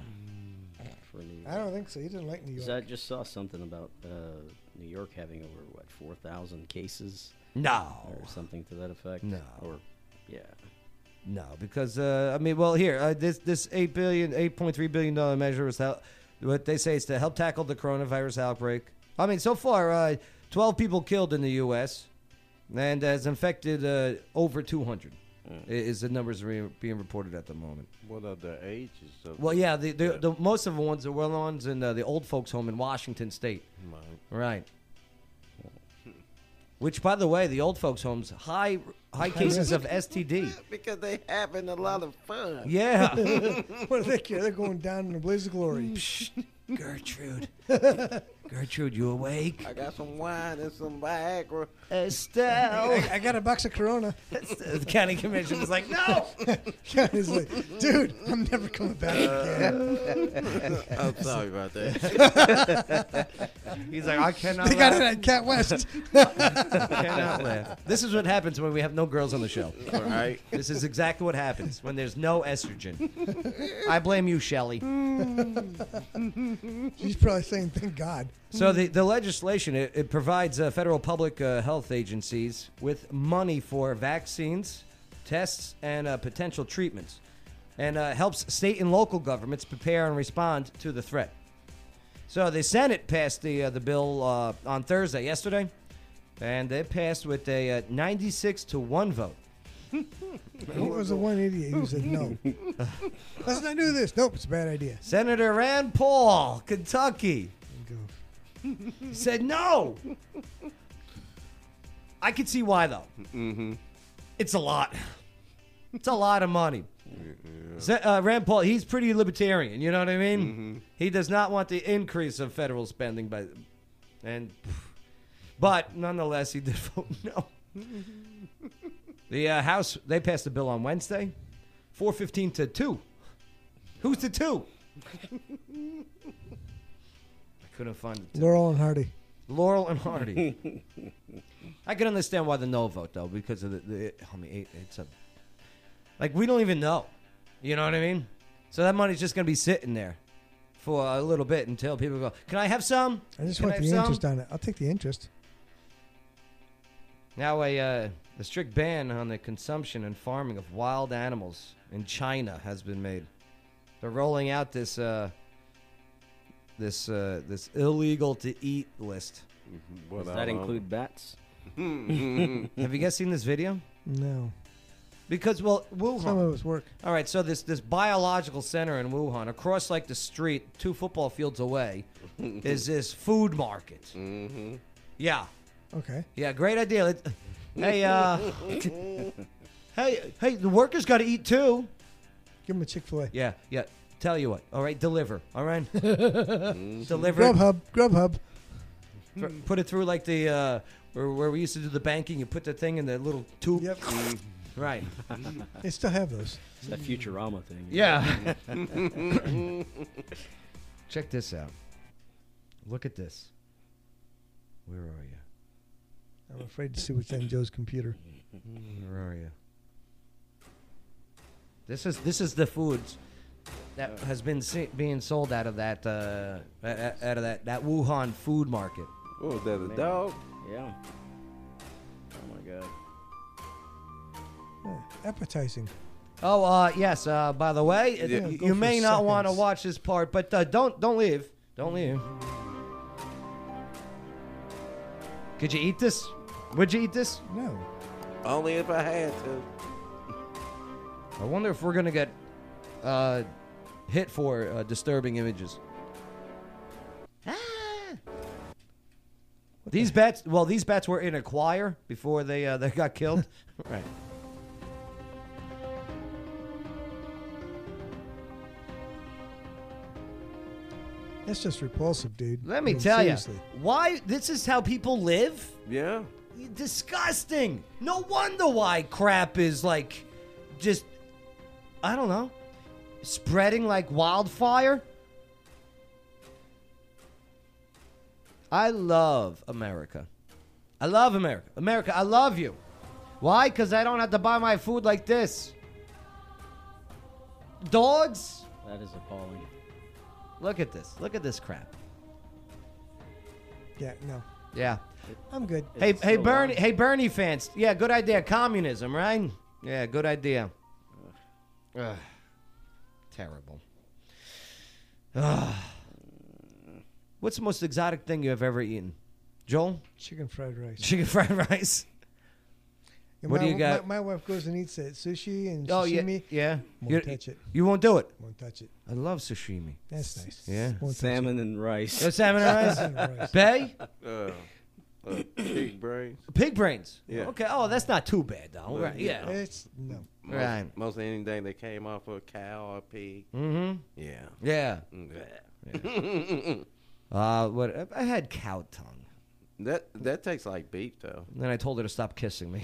[SPEAKER 4] For New
[SPEAKER 3] I don't think so. He didn't like New York.
[SPEAKER 4] 'Cause I just saw something about uh, New York having over what four thousand cases.
[SPEAKER 2] No.
[SPEAKER 4] or something to that effect.
[SPEAKER 2] No.
[SPEAKER 4] or yeah.
[SPEAKER 2] No, because uh, I mean, well, here uh, this this eight billion, eight point three billion dollar measure is help, what they say is to help tackle the coronavirus outbreak. I mean, so far, uh, twelve people killed in the U.S. and has infected uh, over two hundred. Is the numbers re- being reported at the moment?
[SPEAKER 5] What are the ages of?
[SPEAKER 2] Well, yeah, the, the, the most of the ones are well ones in uh, the old folks' home in Washington State.
[SPEAKER 5] Right.
[SPEAKER 2] Right. Which, by the way, the old folks' homes high high cases of STD.
[SPEAKER 5] because they having a lot of fun.
[SPEAKER 2] Yeah.
[SPEAKER 3] what do they care? They're going down in a blaze of glory.
[SPEAKER 2] Gertrude. Gertrude, you awake?
[SPEAKER 5] I got some wine and some Viagra.
[SPEAKER 2] Estelle.
[SPEAKER 3] I, I got a box of Corona.
[SPEAKER 2] the county commission is like, no.
[SPEAKER 3] County's like, dude, I'm never coming back uh, again.
[SPEAKER 5] I'm sorry about that.
[SPEAKER 2] He's like, I cannot.
[SPEAKER 3] They got
[SPEAKER 2] laugh.
[SPEAKER 3] it at Cat West.
[SPEAKER 2] cannot laugh. This is what happens when we have no girls on the show.
[SPEAKER 5] All right.
[SPEAKER 2] This is exactly what happens when there's no estrogen. I blame you, Shelley.
[SPEAKER 3] She's probably saying, thank God.
[SPEAKER 2] So the, the legislation it, it provides uh, federal public uh, health agencies with money for vaccines, tests, and uh, potential treatments, and uh, helps state and local governments prepare and respond to the threat. So the Senate passed the uh, the bill uh, on Thursday, yesterday, and it passed with a uh, 96 to one vote.
[SPEAKER 3] What was the one idiot who said no? Let's not do this. Nope, it's a bad idea.
[SPEAKER 2] Senator Rand Paul, Kentucky, said no. I can see why though.
[SPEAKER 5] Mm-hmm.
[SPEAKER 2] It's a lot. It's a lot of money. Se- uh, Rand Paul, he's pretty libertarian. You know what I mean? He does not want the increase of federal spending, by, and but nonetheless, he did vote no. The uh, House they passed the bill on Wednesday, four fifteen to two. Who's the two? I couldn't find it.
[SPEAKER 3] Laurel and Hardy.
[SPEAKER 2] Laurel and Hardy. I can understand why the no vote though, because of the, the I mean, it, it's a like we don't even know. You know what I mean? So that money's just gonna be sitting there for a little bit until people go, "Can I have some?"
[SPEAKER 3] I just
[SPEAKER 2] Can
[SPEAKER 3] want
[SPEAKER 2] have
[SPEAKER 3] the
[SPEAKER 2] some?"
[SPEAKER 3] interest on it. I'll take the interest.
[SPEAKER 2] Now, a uh, a strict ban on the consumption and farming of wild animals in China has been made. They're rolling out this uh, this uh, this illegal to eat list.
[SPEAKER 5] What
[SPEAKER 4] Does that
[SPEAKER 5] don't-
[SPEAKER 4] include bats?
[SPEAKER 2] Have you guys seen this video?
[SPEAKER 3] No.
[SPEAKER 2] Because well, Wuhan.
[SPEAKER 3] Some of us work.
[SPEAKER 2] All right, so this this biological center in Wuhan, across like the street, two football fields away, is this food market.
[SPEAKER 5] Mm-hmm.
[SPEAKER 2] Yeah,
[SPEAKER 3] Okay.
[SPEAKER 2] yeah, great idea. It- hey, uh, hey, hey, the workers got to eat too.
[SPEAKER 3] Give him a Chick fil A.
[SPEAKER 2] Yeah, yeah. Tell you what. All right, deliver. All right, deliver.
[SPEAKER 3] Grubhub. Grubhub.
[SPEAKER 2] F- Put it through like the uh, where, where we used to do the banking. You put the thing in the little tube.
[SPEAKER 3] Yep.
[SPEAKER 2] Right.
[SPEAKER 3] They still have those.
[SPEAKER 4] It's that Futurama thing.
[SPEAKER 2] Yeah. Check this out. Look at this. Where are you?
[SPEAKER 3] I'm afraid to see what's on Joe's computer.
[SPEAKER 2] Where are you? This is this is the foods that has been se- being sold out of that uh, a- a- out of that that Wuhan food market.
[SPEAKER 5] Oh, was that, a
[SPEAKER 4] Man.
[SPEAKER 5] dog?
[SPEAKER 4] Yeah. Oh my god.
[SPEAKER 3] Yeah, appetizing.
[SPEAKER 2] Oh, uh, yes. Uh, by the way,
[SPEAKER 3] Yeah,
[SPEAKER 2] you, you may not want to watch this part, but uh, don't don't leave. Don't leave. Could you eat this? Would you eat this?
[SPEAKER 3] No.
[SPEAKER 5] Only if I had to.
[SPEAKER 2] I wonder if we're gonna get uh, hit for uh, disturbing images. These bats, well, these bats were in a choir before they uh, they got killed. right.
[SPEAKER 3] That's just repulsive, dude.
[SPEAKER 2] Let
[SPEAKER 3] I
[SPEAKER 2] me
[SPEAKER 3] mean,
[SPEAKER 2] tell you, why this is how people live.
[SPEAKER 5] Yeah.
[SPEAKER 2] Disgusting. No wonder why crap is like, just, I don't know, spreading like wildfire. I love America. I love America. America, I love you. Why? Because I don't have to buy my food like this. dogs.
[SPEAKER 4] That is appalling.
[SPEAKER 2] Look at this. Look at this crap.
[SPEAKER 3] Yeah, no.
[SPEAKER 2] Yeah.
[SPEAKER 3] I'm good.
[SPEAKER 2] Hey, hey,
[SPEAKER 4] still
[SPEAKER 2] Bernie.
[SPEAKER 4] on?
[SPEAKER 2] Hey, Bernie fans. Yeah, good idea. Communism, right? Yeah, good idea. Ugh. Terrible. Ugh. What's the most exotic thing you have ever eaten, Joel?
[SPEAKER 3] Chicken fried rice.
[SPEAKER 2] Chicken fried rice.
[SPEAKER 3] Yeah,
[SPEAKER 2] what
[SPEAKER 3] my,
[SPEAKER 2] do you got?
[SPEAKER 3] My, my wife goes and eats it. Sushi and
[SPEAKER 2] oh yeah,
[SPEAKER 3] sashimi.
[SPEAKER 2] yeah.
[SPEAKER 3] Won't
[SPEAKER 2] you,
[SPEAKER 3] touch it.
[SPEAKER 2] You won't do it.
[SPEAKER 3] Won't touch it.
[SPEAKER 2] I love sashimi.
[SPEAKER 3] That's nice.
[SPEAKER 2] Yeah.
[SPEAKER 3] Won't
[SPEAKER 4] Salmon and rice.
[SPEAKER 2] Oh, salmon and rice.
[SPEAKER 3] Salmon and rice.
[SPEAKER 2] Bay.
[SPEAKER 5] Uh, uh, pig brains.
[SPEAKER 2] Pig brains.
[SPEAKER 5] Yeah.
[SPEAKER 2] Okay. Oh, that's not too bad though.
[SPEAKER 5] Well,
[SPEAKER 2] Right.
[SPEAKER 5] you
[SPEAKER 2] Yeah.
[SPEAKER 3] It's no.
[SPEAKER 5] Most,
[SPEAKER 2] Right.
[SPEAKER 5] Most anything that came off of a cow or a pig.
[SPEAKER 2] Mm-hmm.
[SPEAKER 5] Yeah.
[SPEAKER 2] Yeah.
[SPEAKER 5] Mm,
[SPEAKER 2] Uh, what? I had cow tongue.
[SPEAKER 5] that that tastes like beef though.
[SPEAKER 2] And then I told her to stop kissing me.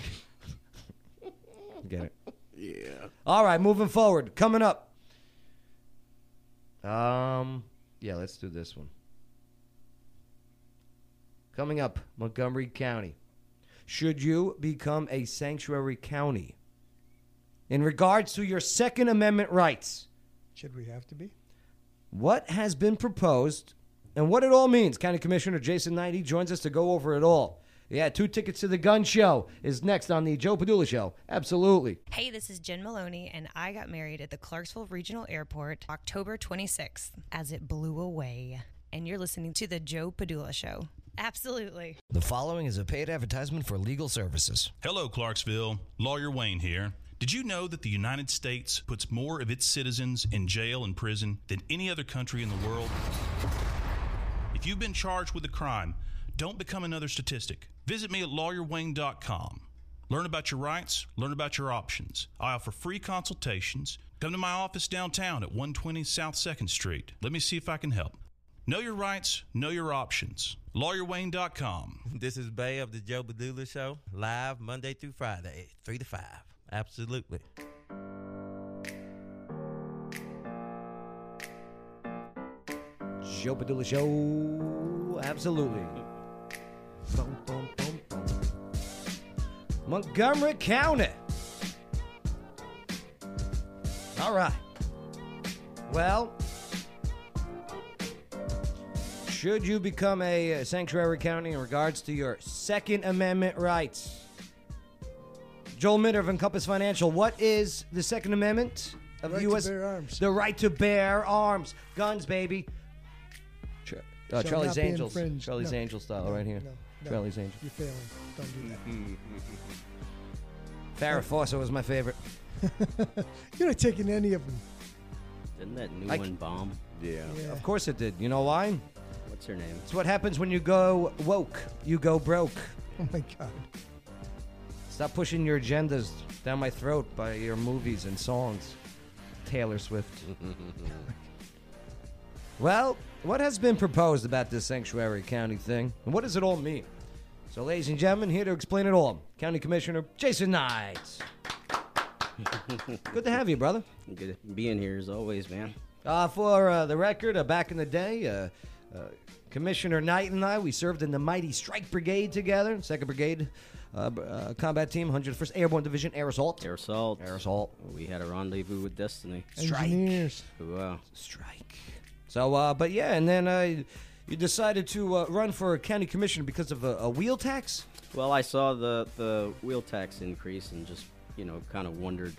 [SPEAKER 2] Get it?
[SPEAKER 5] Yeah.
[SPEAKER 2] All right, moving forward. Coming up. Um, yeah, let's do this one. Coming up, Montgomery County. Should you become a sanctuary county? In regards to your Second Amendment rights,
[SPEAKER 3] Should we have to be?
[SPEAKER 2] what has been proposed and what it all means? County Commissioner Jason Knight, he joins us to go over it all. Yeah, two tickets to the gun show is next on the Joe Padula Show. Absolutely.
[SPEAKER 14] Hey, this is Jen Maloney, and I got married at the Clarksville Regional Airport October 26th as it blew away. And you're listening to The Joe Padula Show. Absolutely.
[SPEAKER 15] The following is a paid advertisement for legal services.
[SPEAKER 16] Hello, Clarksville. Lawyer Wayne here. Did you know that the United States puts more of its citizens in jail and prison than any other country in the world? If you've been charged with a crime, don't become another statistic. Visit me at lawyerwayne.com. Learn about your rights, learn about your options. I offer free consultations. Come to my office downtown at 120 South 2nd Street. Let me see if I can help. Know your rights, know your options. LawyerWayne.com.
[SPEAKER 17] This is Bay of the Joe Padula Show, live Monday through Friday, 3 to 5. Absolutely.
[SPEAKER 2] Joe Padula Show. Absolutely. Bum, bum, bum. Montgomery County. All right. Well, should you become a sanctuary county in regards to your Second Amendment rights? Joel Minner of Encompass Financial, what is the Second Amendment of
[SPEAKER 3] Right
[SPEAKER 2] the
[SPEAKER 3] to
[SPEAKER 2] U.S.?
[SPEAKER 3] bear arms.
[SPEAKER 2] The right to bear arms. Guns, baby. Ch- uh, Charlie's
[SPEAKER 3] not
[SPEAKER 2] Angels.
[SPEAKER 3] infringed.
[SPEAKER 2] Charlie's
[SPEAKER 3] No.
[SPEAKER 2] Angel style
[SPEAKER 3] No,
[SPEAKER 2] right here.
[SPEAKER 3] no, no.
[SPEAKER 2] Charlie's Angels.
[SPEAKER 3] You're failing. Don't do that.
[SPEAKER 2] Farrah Fawcett was my favorite.
[SPEAKER 3] You're not taking any of them.
[SPEAKER 4] Didn't that new
[SPEAKER 2] I
[SPEAKER 4] one
[SPEAKER 2] c-
[SPEAKER 4] bomb?
[SPEAKER 5] Yeah.
[SPEAKER 3] Yeah.
[SPEAKER 2] Of course it did. You know why?
[SPEAKER 4] What's her name?
[SPEAKER 2] It's what happens when you go woke. You go broke.
[SPEAKER 3] Oh my God.
[SPEAKER 2] Stop pushing your agendas down my throat by your movies and songs. Taylor Swift. well, what has been proposed about this sanctuary county thing? And what does it all mean? So, ladies and gentlemen, here to explain it all, County Commissioner Jason Knight. Good to have you, brother.
[SPEAKER 4] Good being here as always, man.
[SPEAKER 2] Uh, for uh, the record, uh, back in the day, uh, uh, Commissioner Knight and I, we served in the mighty Strike Brigade together, 2nd Brigade uh, uh, Combat Team, 101st Airborne Division, Air Assault.
[SPEAKER 4] Air assault.
[SPEAKER 2] Air assault.
[SPEAKER 4] We had a rendezvous with destiny.
[SPEAKER 2] Strike.
[SPEAKER 3] Engineers.
[SPEAKER 4] Wow.
[SPEAKER 2] Strike. So, uh, but yeah, and then uh, you decided to uh, run for county commissioner because of a, a wheel tax?
[SPEAKER 4] Well, I saw the the wheel tax increase and just you know kind of wondered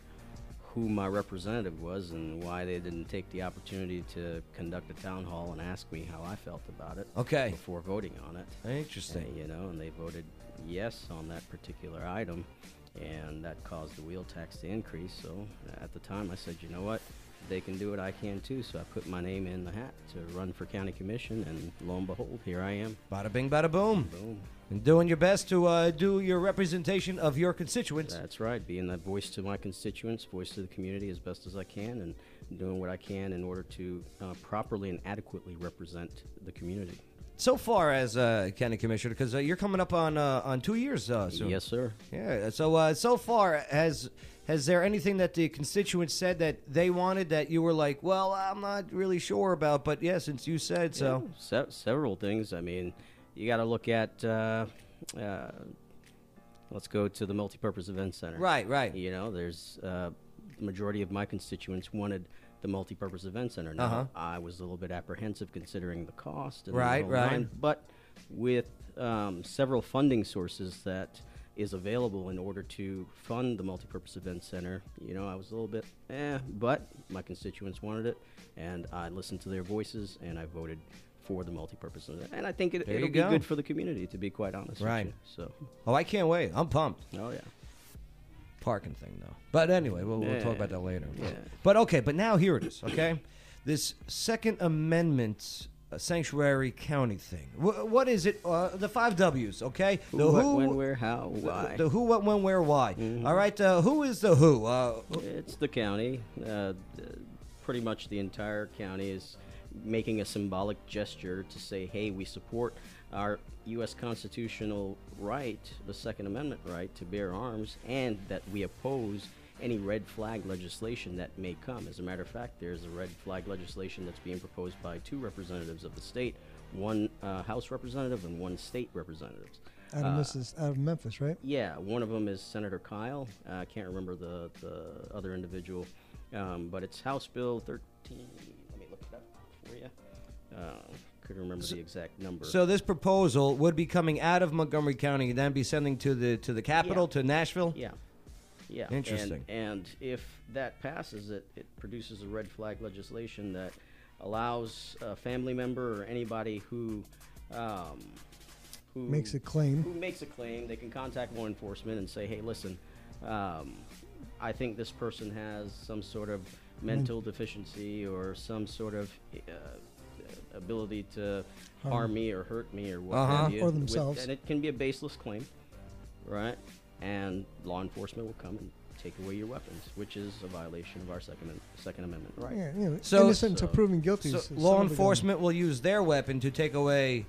[SPEAKER 4] who my representative was and why they didn't take the opportunity to conduct a town hall and ask me how I felt about it.
[SPEAKER 2] Okay.
[SPEAKER 4] Before voting on it.
[SPEAKER 2] Interesting.
[SPEAKER 4] And, you know, and they voted yes on that particular item, and that caused the wheel tax to increase. So at the time, I said, you know what? They can do it. I can too. So I put my name in the hat to run for county commission, and lo and behold, here I am.
[SPEAKER 2] Bada bing, bada boom.
[SPEAKER 4] Boom.
[SPEAKER 2] And doing your best to uh, do your representation of your constituents.
[SPEAKER 4] That's right. Being that voice to my constituents, voice to the community as best as I can, and doing what I can in order to uh, properly and adequately represent the community.
[SPEAKER 2] So far as uh, county commissioner, because uh, you're coming up on uh, on two years uh, soon.
[SPEAKER 4] Yes, sir.
[SPEAKER 2] Yeah. So uh, so far has has there anything that the constituents said that they wanted that you were like, well, I'm not really sure about, but yeah, since you said so.
[SPEAKER 4] Yeah, se- several things. I mean, you got to look at. Uh, uh, let's go to the multipurpose event center.
[SPEAKER 2] Right, right.
[SPEAKER 4] You know, there's uh, majority of my constituents wanted the multi-purpose event center. Now,
[SPEAKER 2] Uh-huh.
[SPEAKER 4] I was a little bit apprehensive considering the cost. And
[SPEAKER 2] Right,
[SPEAKER 4] the whole
[SPEAKER 2] right.
[SPEAKER 4] nine, but with um, several funding sources that is available in order to fund the multi-purpose event center, you know, I was a little bit eh, but my constituents wanted it, and I listened to their voices, and I voted for the multi-purpose event. And I think it,
[SPEAKER 2] you
[SPEAKER 4] be
[SPEAKER 2] go.
[SPEAKER 4] good for the community, to be quite honest.
[SPEAKER 2] Right.
[SPEAKER 4] you. So.
[SPEAKER 2] Oh, I can't wait. I'm pumped.
[SPEAKER 4] Oh yeah.
[SPEAKER 2] Parking thing though. But anyway, we'll, we'll talk about that later.
[SPEAKER 4] Yeah.
[SPEAKER 2] But okay, but now here it is. Okay, this Second Amendment uh, sanctuary county thing. Wh- what is it? Uh, the five W's. Okay.
[SPEAKER 4] Who,
[SPEAKER 2] the
[SPEAKER 4] what, when, where, how, why.
[SPEAKER 2] The, who, what, when, where, why.
[SPEAKER 4] Mhm.
[SPEAKER 2] All right. Uh, who is the who? Uh,
[SPEAKER 4] It's the county. Uh, pretty much the entire county is making a symbolic gesture to say, hey, we support our U.S. constitutional right, the Second Amendment right, to bear arms, and that we oppose any red flag legislation that may come. As a matter of fact, there's a red flag legislation that's being proposed by two representatives of the state, one uh, House representative and one state representative.
[SPEAKER 3] Out of, Mrs., out of Memphis, right?
[SPEAKER 4] Yeah, one of them is Senator Kyle. Uh, I can't remember the, the other individual, um, but it's House Bill 13. Let me look it up for you. Couldn't remember the exact number.
[SPEAKER 2] so this proposal would be coming out of Montgomery County, and then be sending to the to the capital, to Nashville.
[SPEAKER 4] Yeah. Yeah. and-
[SPEAKER 2] Interesting.
[SPEAKER 4] And, if that passes, it, it produces a red flag legislation that allows a family member or anybody who. Um, who
[SPEAKER 3] Makes a claim.
[SPEAKER 4] Who makes a claim? They can contact law enforcement and say, "Hey, listen, um, I think this person has some sort of mental deficiency or some sort of uh, ability to
[SPEAKER 3] Harm.
[SPEAKER 4] harm me or hurt me or what
[SPEAKER 2] Uh-huh.
[SPEAKER 4] have you."
[SPEAKER 3] Or
[SPEAKER 4] with-
[SPEAKER 3] themselves.
[SPEAKER 4] and it can be a baseless claim, right? And law enforcement will come and take away your weapons, which is a violation of our Second Second Amendment right.
[SPEAKER 3] Yeah, you know,
[SPEAKER 2] So-
[SPEAKER 3] innocent until
[SPEAKER 4] So-
[SPEAKER 3] proven guilty.
[SPEAKER 2] So
[SPEAKER 3] is- is
[SPEAKER 2] law
[SPEAKER 3] son of a gun.
[SPEAKER 2] enforcement will use their weapon to take away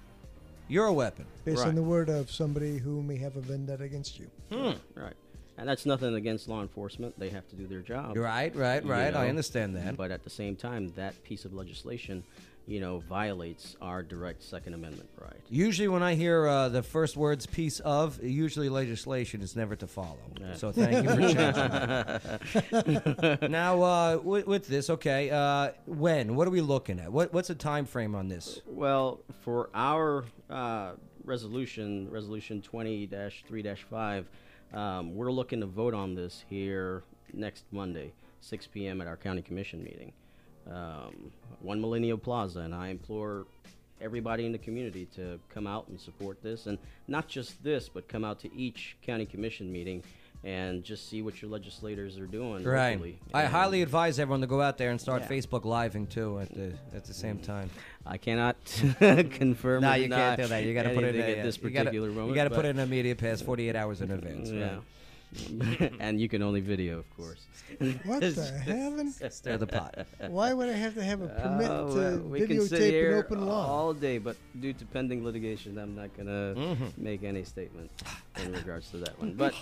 [SPEAKER 2] your weapon.
[SPEAKER 3] based
[SPEAKER 4] Right.
[SPEAKER 3] on the word of somebody who may have a vendetta against you.
[SPEAKER 2] Hmm.
[SPEAKER 4] Right. And that's nothing against law enforcement. They have to do their job.
[SPEAKER 2] Right, right,
[SPEAKER 4] you
[SPEAKER 2] right. I understand that.
[SPEAKER 4] But at the same time, that piece of legislation, you know, violates our direct Second Amendment right.
[SPEAKER 2] Usually, when I hear uh, the first words "piece of," usually legislation is never to follow.
[SPEAKER 4] Yeah.
[SPEAKER 2] So thank you for changing that. now, uh, with, with this, okay, uh, when? What are we looking at? What, what's the time frame on this?
[SPEAKER 4] Well, for our uh, resolution, resolution 20 3 5, um, we're looking to vote on this here next Monday, 6 p.m. at our county commission meeting. Um, One Millennium Plaza, and I implore everybody in the community to come out and support this. And not just this, but come out to each county commission meeting and just see what your legislators are doing.
[SPEAKER 2] Right.
[SPEAKER 4] locally.
[SPEAKER 2] I
[SPEAKER 4] And-
[SPEAKER 2] highly advise everyone to go out there and start
[SPEAKER 4] Yeah.
[SPEAKER 2] Facebook living too at the at the same time.
[SPEAKER 4] I cannot confirm.
[SPEAKER 2] No, you can't do that. You got to put it in a,
[SPEAKER 4] at this
[SPEAKER 2] you gotta-
[SPEAKER 4] particular moment.
[SPEAKER 2] You got to put it in a media pass 48 hours in advance.
[SPEAKER 4] Yeah.
[SPEAKER 2] Right?
[SPEAKER 4] and you can only video, of course.
[SPEAKER 3] What the heaven?
[SPEAKER 2] Stir the pot.
[SPEAKER 3] Why would I have to have a permit
[SPEAKER 4] Oh,
[SPEAKER 3] to
[SPEAKER 4] well, we can
[SPEAKER 3] videotape an open lawn?
[SPEAKER 4] all day, but due to pending litigation, I'm not gonna
[SPEAKER 2] Mhm.
[SPEAKER 4] make any statement in regards to that one. But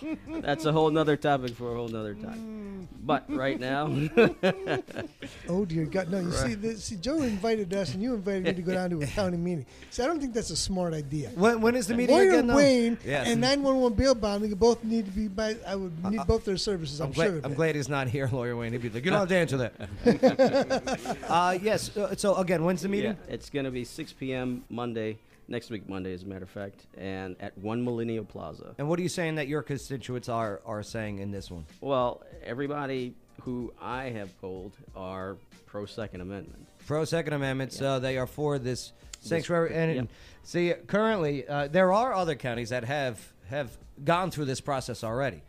[SPEAKER 4] that's a whole nother topic for a whole nother
[SPEAKER 3] Mm.
[SPEAKER 4] time. But right now,
[SPEAKER 3] Oh dear God! No, you see,
[SPEAKER 4] Right.
[SPEAKER 3] this, see, Joe invited us, and you invited me to go down to a county meeting. See, I don't think that's a smart idea.
[SPEAKER 2] When, when is the meeting
[SPEAKER 3] Lawyer
[SPEAKER 2] again?
[SPEAKER 3] Wayne
[SPEAKER 2] Yes.
[SPEAKER 3] and 911 bail bonding both need to be by. I would need both their services. I'm,
[SPEAKER 2] I'm glad,
[SPEAKER 3] sure.
[SPEAKER 2] I'm glad he's not here, Lawyer Wayne. He'd be like, you don't have to answer that. uh, yes. Uh, so again, when's the meeting?
[SPEAKER 4] Yeah, it's gonna be 6 p.m. Monday, next week Monday, as a matter of fact, and at One Millennium Plaza.
[SPEAKER 2] And what are you saying that your constituents are are saying in this one?
[SPEAKER 4] Well, everybody who I have polled are pro Second Amendment.
[SPEAKER 2] Pro Second Amendment, so they are for this sanctuary.
[SPEAKER 4] This-
[SPEAKER 2] and
[SPEAKER 4] yeah.
[SPEAKER 2] see, currently uh, there are other counties that have have gone through this process already,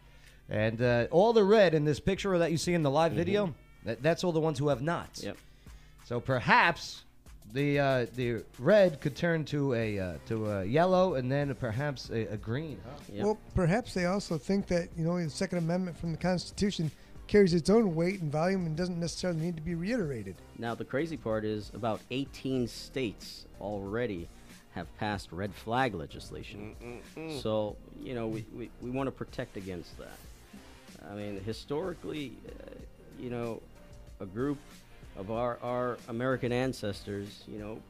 [SPEAKER 2] and uh, all the red in this picture that you see in the live video, that, that's all the ones who have not.
[SPEAKER 4] Mm-hmm. Yep.
[SPEAKER 2] So perhaps the uh, the red could turn to a uh, to a yellow, and then perhaps a, a green. Huh?
[SPEAKER 3] Well, perhaps they also think that you know the Second Amendment from the Constitution carries its own weight and volume and doesn't necessarily need to be reiterated.
[SPEAKER 4] Now, the crazy part is about 18 states already have passed red flag legislation.
[SPEAKER 5] Mm-mm-mm.
[SPEAKER 4] So, you know, we, we, we want to protect against that. I mean, historically, uh, you know, a group of our, our American ancestors, you know,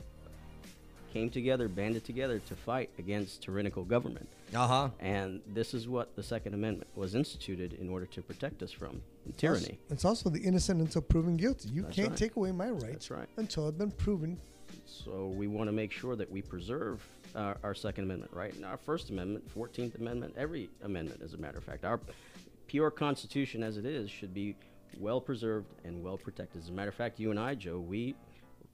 [SPEAKER 4] came together, banded together to fight against tyrannical government.
[SPEAKER 2] Uh huh.
[SPEAKER 4] And this is what the Second Amendment was instituted in order to protect us from tyranny.
[SPEAKER 3] It's also the innocent until proven guilty. You
[SPEAKER 4] That's
[SPEAKER 3] can't
[SPEAKER 4] right.
[SPEAKER 3] take away my rights
[SPEAKER 4] right.
[SPEAKER 3] until I've been proven.
[SPEAKER 4] So we want to make sure that we preserve our, our Second Amendment, right? And our First Amendment, Fourteenth Amendment, every amendment, as a matter of fact, our pure Constitution as it is should be well preserved and well protected. As a matter of fact, you and I, Joe, we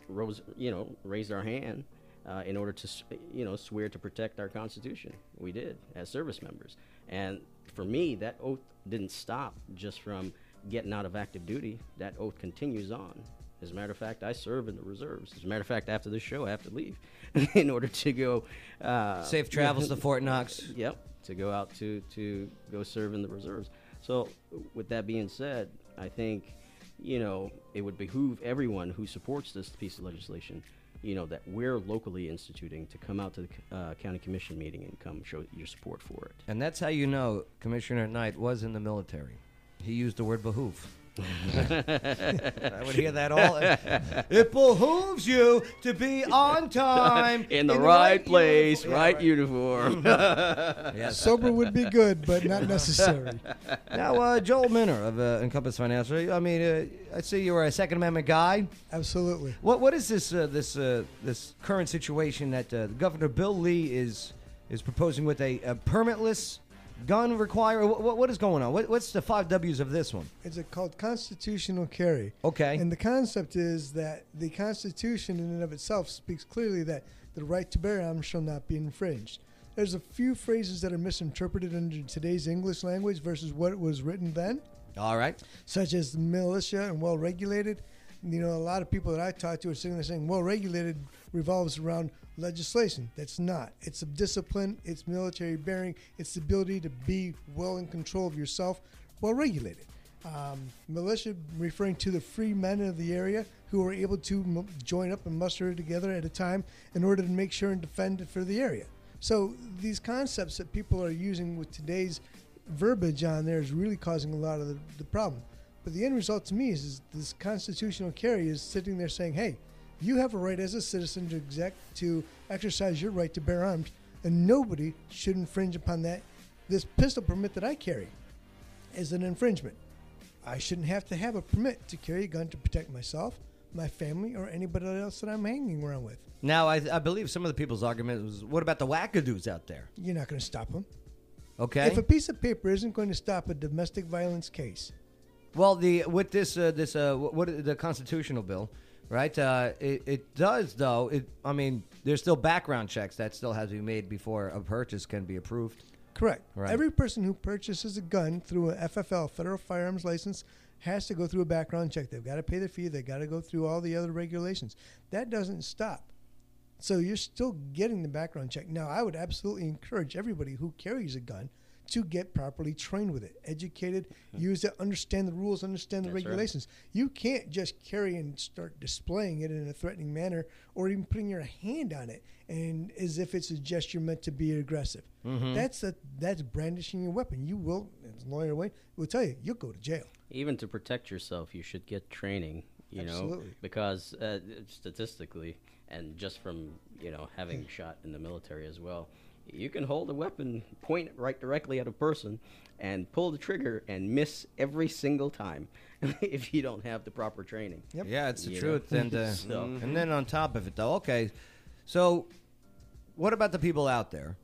[SPEAKER 4] rose, you know, raised our hand uh, in order to, you know, swear to protect our Constitution. We did as service members, and for me, that oath didn't stop just from getting out of active duty. That oath continues on. As a matter of fact, I serve in the reserves. As a matter of fact, after this show, I have to leave in order to go. Uh,
[SPEAKER 2] Safe travels to Fort Knox.
[SPEAKER 4] Yep, to go out to to go serve in the reserves. So, with that being said, I think you know it would behoove everyone who supports this piece of legislation, you know, that we're locally instituting to come out to the uh, county commission meeting and come show your support for it.
[SPEAKER 2] And that's how you know Commissioner Knight was in the military. He used the word behoove. I would hear that all. It behooves you to be on time
[SPEAKER 4] in the right place, right uniform.
[SPEAKER 2] Yes.
[SPEAKER 3] Sober would be good, but not necessary.
[SPEAKER 2] Now, uh, Joel Minner of uh, Encompass Financial. I mean, uh, I see you're a Second Amendment guy.
[SPEAKER 3] Absolutely.
[SPEAKER 2] What What is this uh, this uh, this current situation that uh, Governor Bill Lee is is proposing with a, a permitless gun require? What, what is going on? What, what's the five W's of this one?
[SPEAKER 3] It's a, called constitutional carry.
[SPEAKER 2] Okay.
[SPEAKER 3] And the concept is that the Constitution, in and of itself, speaks clearly that the right to bear arms shall not be infringed. There's a few phrases that are misinterpreted under today's English language versus what was written then.
[SPEAKER 2] All right.
[SPEAKER 3] Such as militia and well regulated. You know, a lot of people that I talk to are sitting there saying well regulated revolves around legislation. That's not. It's a discipline, it's military bearing, it's the ability to be well in control of yourself, well regulated. Um, militia referring to the free men of the area who are able to m- join up and muster together at a time in order to make sure and defend it for the area. So these concepts that people are using with today's verbiage on there is really causing a lot of the, the problem. But the end result to me is, is this constitutional carry is sitting there saying, hey, you have a right as a citizen to exec to exercise your right to bear arms, and nobody should infringe upon that. This pistol permit that I carry is an infringement. I shouldn't have to have a permit to carry a gun to protect myself, my family, or anybody else that I'm hanging around with.
[SPEAKER 2] Now, I, I believe some of the people's argument was, what about the wackadoos out there?
[SPEAKER 3] You're not going to stop them.
[SPEAKER 2] Okay.
[SPEAKER 3] If a piece of paper isn't going to stop a domestic violence case,
[SPEAKER 2] Well, the with this uh, this uh, wh- what the constitutional bill, right? Uh, it, it does though. It I mean, there's still background checks that still has to be made before a purchase can be approved.
[SPEAKER 3] Correct.
[SPEAKER 2] Right.
[SPEAKER 3] Every person who purchases a gun through a FFL, Federal Firearms License, has to go through a background check. They've got to pay the fee. They've got to go through all the other regulations. That doesn't stop. So you're still getting the background check. Now, I would absolutely encourage everybody who carries a gun to get properly trained with it, educated, use it, understand the rules, understand the
[SPEAKER 4] That's right.
[SPEAKER 3] regulations. You can't just carry and start displaying it in a threatening manner or even putting your hand on it and as if it's a gesture meant to be aggressive.
[SPEAKER 4] Mhm.
[SPEAKER 3] That's a, that's brandishing your weapon. You will, as lawyer Wayne will tell you, you'll go to jail.
[SPEAKER 4] Even to protect yourself, you should get training. You know, because uh, statistically, and just from you know having shot in the military as well, you can hold a weapon, point it right directly at a person, and pull the trigger and miss every single time if you don't have the proper training.
[SPEAKER 2] Yeah, it's the
[SPEAKER 4] You
[SPEAKER 2] truth.
[SPEAKER 4] know?
[SPEAKER 2] And uh,
[SPEAKER 4] So-
[SPEAKER 2] and then on top of it, though, okay. So, what about the people out there,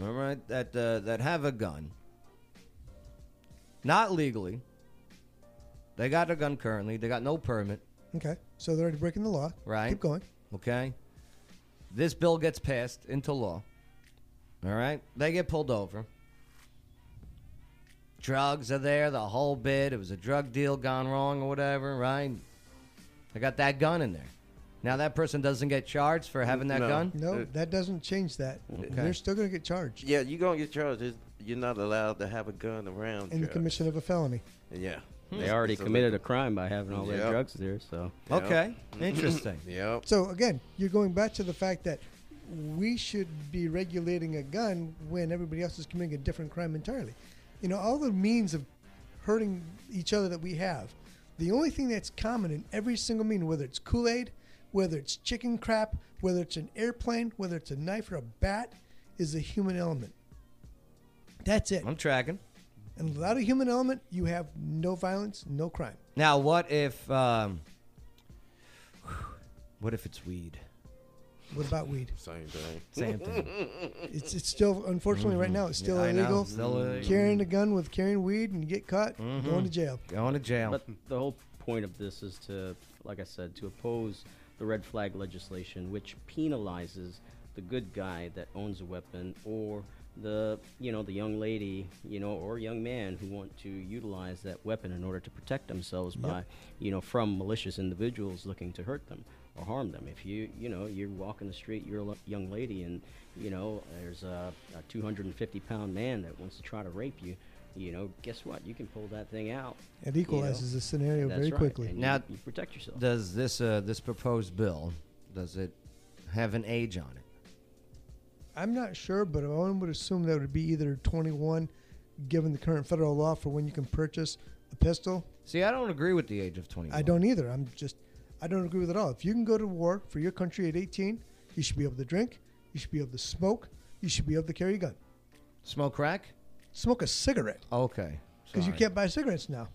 [SPEAKER 2] all right, that uh, that have a gun, not legally? They got a gun currently. They got no permit.
[SPEAKER 3] Okay. So they're already breaking the law.
[SPEAKER 2] Right.
[SPEAKER 3] Keep going.
[SPEAKER 2] Okay. This bill gets passed into law. All right. They get pulled over. Drugs are there, the whole bit. It was a drug deal gone wrong or whatever, right? They got that gun in there. Now that person doesn't get charged for having that
[SPEAKER 5] No.
[SPEAKER 2] gun?
[SPEAKER 3] No, that doesn't change that.
[SPEAKER 2] Okay.
[SPEAKER 3] They're still going to get charged
[SPEAKER 5] Yeah, you're gonna get charged. It's- You're not allowed to have a gun around.
[SPEAKER 3] in the
[SPEAKER 5] drugs.
[SPEAKER 3] commission of a felony.
[SPEAKER 5] Yeah. Hmm.
[SPEAKER 4] They already
[SPEAKER 5] It's
[SPEAKER 4] committed a
[SPEAKER 5] illegal.
[SPEAKER 4] crime by having all their
[SPEAKER 5] Yep.
[SPEAKER 4] drugs there. So
[SPEAKER 2] Okay. Interesting.
[SPEAKER 5] Yep.
[SPEAKER 3] So again, you're going back to the fact that we should be regulating a gun when everybody else is committing a different crime entirely. You know, all the means of hurting each other that we have. The only thing that's common in every single mean, whether it's Kool Aid, whether it's chicken crap, whether it's an airplane, whether it's a knife or a bat, is a human element. That's it.
[SPEAKER 2] I'm tracking.
[SPEAKER 3] And without a human element, you have no violence, no crime.
[SPEAKER 2] Now, what if, um, what if it's weed?
[SPEAKER 3] What about weed?
[SPEAKER 5] Same thing.
[SPEAKER 2] Same thing.
[SPEAKER 3] It's it's still unfortunately right
[SPEAKER 2] Mhm.
[SPEAKER 3] now it's still
[SPEAKER 2] Yeah, I know.
[SPEAKER 3] illegal.
[SPEAKER 2] Still illegal.
[SPEAKER 3] Carrying a gun with carrying weed and you get caught,
[SPEAKER 2] Mhm.
[SPEAKER 3] going to jail.
[SPEAKER 2] Going to jail.
[SPEAKER 4] But the whole point of this is to, like I said, to oppose the red flag legislation, which penalizes the good guy that owns a weapon or the you know the young lady you know or young man who want to utilize that weapon in order to protect themselves
[SPEAKER 3] Yep.
[SPEAKER 4] by you know from malicious individuals looking to hurt them or harm them if you you know you're walking the street you're a young lady and you know there's a, a 250 pound man that wants to try to rape you you know guess what you can pull that thing out
[SPEAKER 3] It
[SPEAKER 4] you
[SPEAKER 3] equalizes
[SPEAKER 4] know?
[SPEAKER 3] the scenario
[SPEAKER 4] That's
[SPEAKER 3] very
[SPEAKER 4] right,
[SPEAKER 3] quickly.
[SPEAKER 4] and
[SPEAKER 2] Now,
[SPEAKER 4] you protect yourself
[SPEAKER 2] Does this uh, this proposed bill does it have an age on it?
[SPEAKER 3] I'm not sure, but I would assume that would be either 21, given the current federal law for when you can purchase a pistol.
[SPEAKER 2] See, I don't agree with the age of 21.
[SPEAKER 3] I don't either. I'm just, I don't agree with it at all. If you can go to war for your country at 18, you should be able to drink, you should be able to smoke, you should be able to carry a gun.
[SPEAKER 2] Smoke crack?
[SPEAKER 3] Smoke a cigarette.
[SPEAKER 2] Okay.
[SPEAKER 3] Because you can't buy cigarettes now.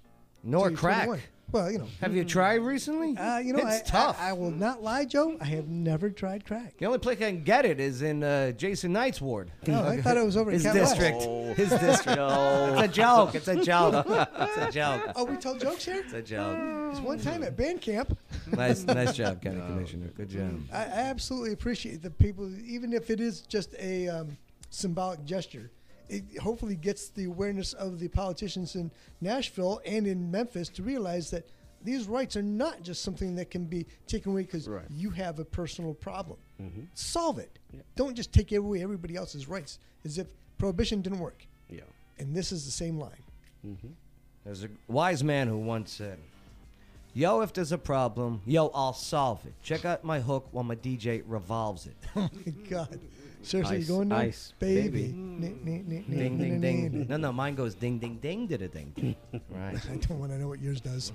[SPEAKER 2] Nor
[SPEAKER 3] till you're
[SPEAKER 2] crack.
[SPEAKER 3] 21. Well, you know.
[SPEAKER 2] Have you tried recently?
[SPEAKER 3] Uh, you know,
[SPEAKER 2] it's
[SPEAKER 3] I,
[SPEAKER 2] tough.
[SPEAKER 3] I, I will not lie, Joe. I have never tried crack.
[SPEAKER 2] the only place I can get it is in uh, Jason Knight's ward.
[SPEAKER 3] Oh, I thought it was over at
[SPEAKER 2] his
[SPEAKER 3] Cat West.
[SPEAKER 2] district. His district.
[SPEAKER 4] No.
[SPEAKER 2] It's a joke. It's a joke. it's a joke.
[SPEAKER 3] Oh, we told jokes here?
[SPEAKER 2] It's a joke.
[SPEAKER 3] It's one time at band camp.
[SPEAKER 2] Nice, nice job, County Commissioner. Good job.
[SPEAKER 3] I, I absolutely appreciate the people, even if it is just a um, symbolic gesture. It hopefully gets the awareness of the politicians in Nashville and in Memphis to realize that these rights are not just something that can be taken away because you have a personal problem.
[SPEAKER 4] Mhm.
[SPEAKER 3] Solve it. Don't just take away everybody else's rights as if prohibition didn't work.
[SPEAKER 4] yeah
[SPEAKER 3] And this is the same line.
[SPEAKER 4] mm-hmm.
[SPEAKER 2] There's a wise man who once said, Yo, if there's a problem, yo, I'll solve it. Check out my hook while my DJ revolves it.
[SPEAKER 3] Oh my God. Seriously,
[SPEAKER 2] Ice,
[SPEAKER 3] you going there?
[SPEAKER 2] ice,
[SPEAKER 3] baby.
[SPEAKER 2] Ding,
[SPEAKER 3] ning,
[SPEAKER 2] ding,
[SPEAKER 3] ning,
[SPEAKER 2] ding. No, no, mine goes ding, ding, ding, did a ding. Right.
[SPEAKER 3] I don't want to know what yours does.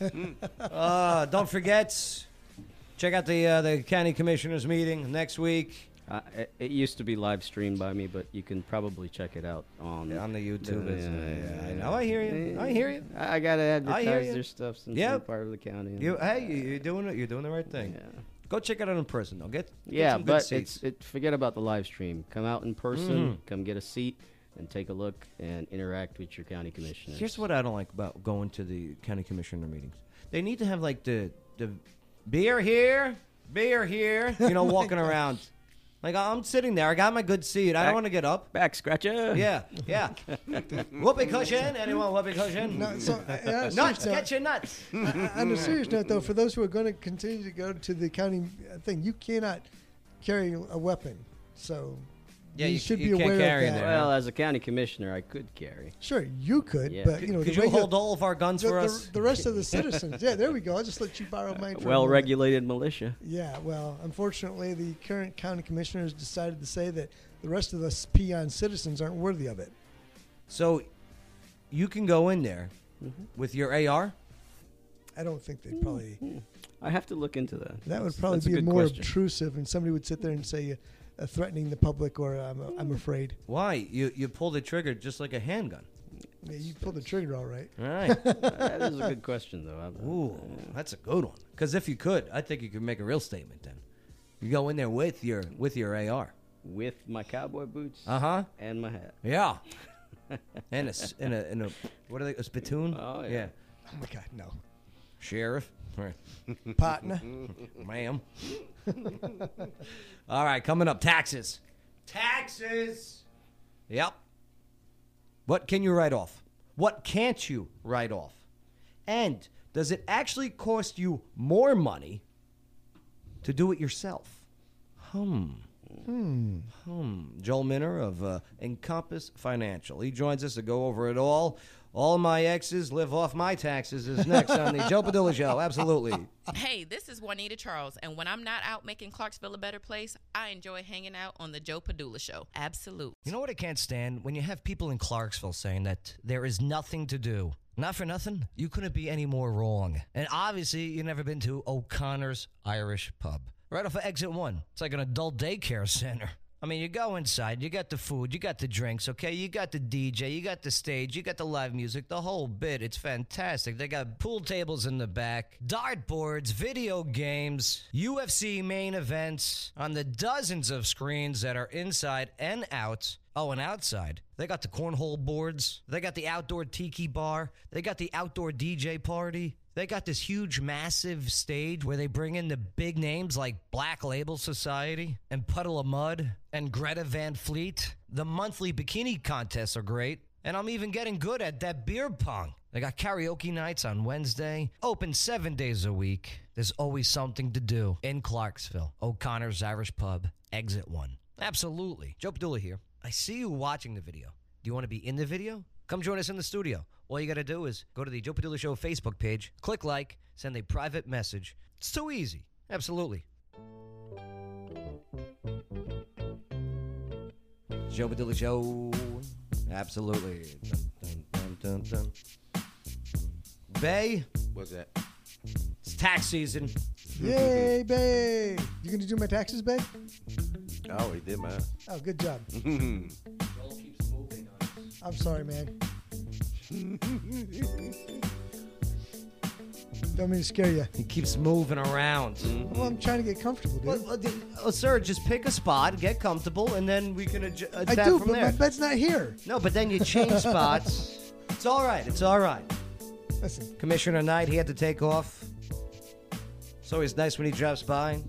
[SPEAKER 2] uh, don't forget, check out the uh, the county commissioners meeting next week.
[SPEAKER 4] Uh, it, it used to be live streamed by me, but you can probably check it out on
[SPEAKER 2] on the YouTube.
[SPEAKER 4] Yeah,
[SPEAKER 2] it's-
[SPEAKER 4] yeah,
[SPEAKER 2] I
[SPEAKER 4] yeah.
[SPEAKER 2] know. I hear you. I hear you.
[SPEAKER 4] I, I gotta
[SPEAKER 2] I hear
[SPEAKER 4] advertise
[SPEAKER 2] you.
[SPEAKER 4] their stuff since
[SPEAKER 2] Yep.
[SPEAKER 4] I'm part of the county.
[SPEAKER 2] You, hey, you- you're doing it. You're doing the right thing. Go check it out in person. though. Get, get
[SPEAKER 4] yeah, but it's it. Forget about the live stream. Come out in person.
[SPEAKER 2] Mhm.
[SPEAKER 4] Come get a seat and take a look and interact with your county commissioners.
[SPEAKER 2] Here's what I don't like about going to the county commissioner meetings. They need to have like the the beer here, beer here. You know, walking around. Like I'm sitting there, I got my good seat. I
[SPEAKER 4] Back-
[SPEAKER 2] don't want to get up.
[SPEAKER 4] Back scratcher.
[SPEAKER 2] Yeah, yeah. whoopee cushion. Anyone whoopee cushion?
[SPEAKER 3] No, so, uh, uh,
[SPEAKER 2] nuts.
[SPEAKER 3] serious
[SPEAKER 2] Get your nuts.
[SPEAKER 3] Uh, On a serious note, though, for those who are going to continue to go to the county uh, thing, you cannot carry a weapon. So
[SPEAKER 2] Yeah,
[SPEAKER 3] you,
[SPEAKER 2] you-
[SPEAKER 3] should
[SPEAKER 2] you
[SPEAKER 3] be
[SPEAKER 2] can't
[SPEAKER 3] aware
[SPEAKER 2] carry
[SPEAKER 3] of that.
[SPEAKER 2] there.
[SPEAKER 4] Well, as a county commissioner, I could carry.
[SPEAKER 3] Sure, you could,
[SPEAKER 4] Yeah.
[SPEAKER 3] but you know,
[SPEAKER 2] Could
[SPEAKER 3] the
[SPEAKER 2] you
[SPEAKER 3] regular-
[SPEAKER 2] hold all of our guns
[SPEAKER 3] the,
[SPEAKER 2] for
[SPEAKER 3] the-
[SPEAKER 2] us?
[SPEAKER 3] The rest of the citizens. Yeah, there we go. I'll just let you borrow mine. For.
[SPEAKER 4] Well-regulated militia.
[SPEAKER 3] Yeah, well, unfortunately, the current county commissioners decided to say that the rest of us peon citizens aren't worthy of it.
[SPEAKER 2] So you can go in there
[SPEAKER 3] Mm-hmm.
[SPEAKER 2] with your AR.
[SPEAKER 3] I don't think they'd probably.
[SPEAKER 4] I have to look into that.
[SPEAKER 3] That would probably
[SPEAKER 4] that's a
[SPEAKER 3] be more
[SPEAKER 4] question.
[SPEAKER 3] obtrusive, and somebody would sit there and say, uh, threatening the public, or I'm, I'm afraid.
[SPEAKER 2] Why? You you pull the trigger just like a handgun.
[SPEAKER 3] Yeah, you pulled the trigger all right.
[SPEAKER 2] All right.
[SPEAKER 4] that is a good question, though. I-
[SPEAKER 2] Ooh, that's a good one. Because if you could, I think you could make a real statement. Then you go in there with your with your AR.
[SPEAKER 4] With my cowboy boots.
[SPEAKER 2] Uh huh.
[SPEAKER 4] And my hat.
[SPEAKER 2] Yeah. and a s- and a and a what are they? A spittoon?
[SPEAKER 4] Oh, yeah.
[SPEAKER 3] Oh my God, no.
[SPEAKER 2] Sheriff. Right.
[SPEAKER 3] Partner.
[SPEAKER 2] Ma'am. All right, coming up, taxes. Taxes. Yep. What can you write off? What can't you write off? And does it actually cost you more money to do it yourself? Hmm.
[SPEAKER 3] Hmm.
[SPEAKER 2] Hmm. Joel Minner of uh, Encompass Financial. He joins us to go over it all. All my exes live off my taxes is next on the Joe Padula Show. Absolutely.
[SPEAKER 18] Hey, this is Juanita Charles, and when I'm not out making Clarksville a better place, I enjoy hanging out on the Joe Padula Show. Absolute.
[SPEAKER 15] You know what I can't stand? When you have people in Clarksville saying that there is nothing to do. Not for nothing, you couldn't be any more wrong. And obviously, you've never been to O'Connor's Irish Pub. Right off of exit one. It's like an adult daycare center. I mean, you go inside, you got the food, you got the drinks, okay? You got the DJ, you got the stage, you got the live music, the whole bit. It's fantastic. They got pool tables in the back, dartboards, video games, UFC main events on the dozens of screens that are inside and out. Oh, and outside, they got the cornhole boards, they got the outdoor tiki bar, they got the outdoor DJ party. They got this huge, massive stage where they bring in the big names like Black Label Society and Puddle of Mudd and Greta Van Fleet. The monthly bikini contests are great. And I'm even getting good at that beer pong. They got karaoke nights on Wednesday, open seven days a week. There's always something to do in Clarksville. O'Connor's Irish Pub, exit one. Absolutely. Joe Padula here. I see you watching the video. Do you want to be in the video? Come join us in the studio. All you got to do is go to the Joe Padula Show Facebook page, click like, send a private message. It's too easy. Absolutely. Joe Padula Show. Absolutely. Dun, dun, dun, dun, dun. Bay,
[SPEAKER 5] What's that?
[SPEAKER 2] it's tax season.
[SPEAKER 3] Yay, Bay. You gonna do my taxes, Bay?
[SPEAKER 5] Oh, he did mine.
[SPEAKER 3] Oh, good job. I'm sorry, man. Don't mean to scare you.
[SPEAKER 2] He keeps moving around.
[SPEAKER 3] Well, I'm trying to get comfortable, dude.
[SPEAKER 2] Well, d- oh, sir, just pick a spot, get comfortable, and then we can adju-
[SPEAKER 3] I do,
[SPEAKER 2] from
[SPEAKER 3] but
[SPEAKER 2] there.
[SPEAKER 3] my bed's not here.
[SPEAKER 2] No, but then you change spots. It's all right. It's all right.
[SPEAKER 3] Listen,
[SPEAKER 2] Commissioner Knight, he had to take off. It's always nice when he drops by,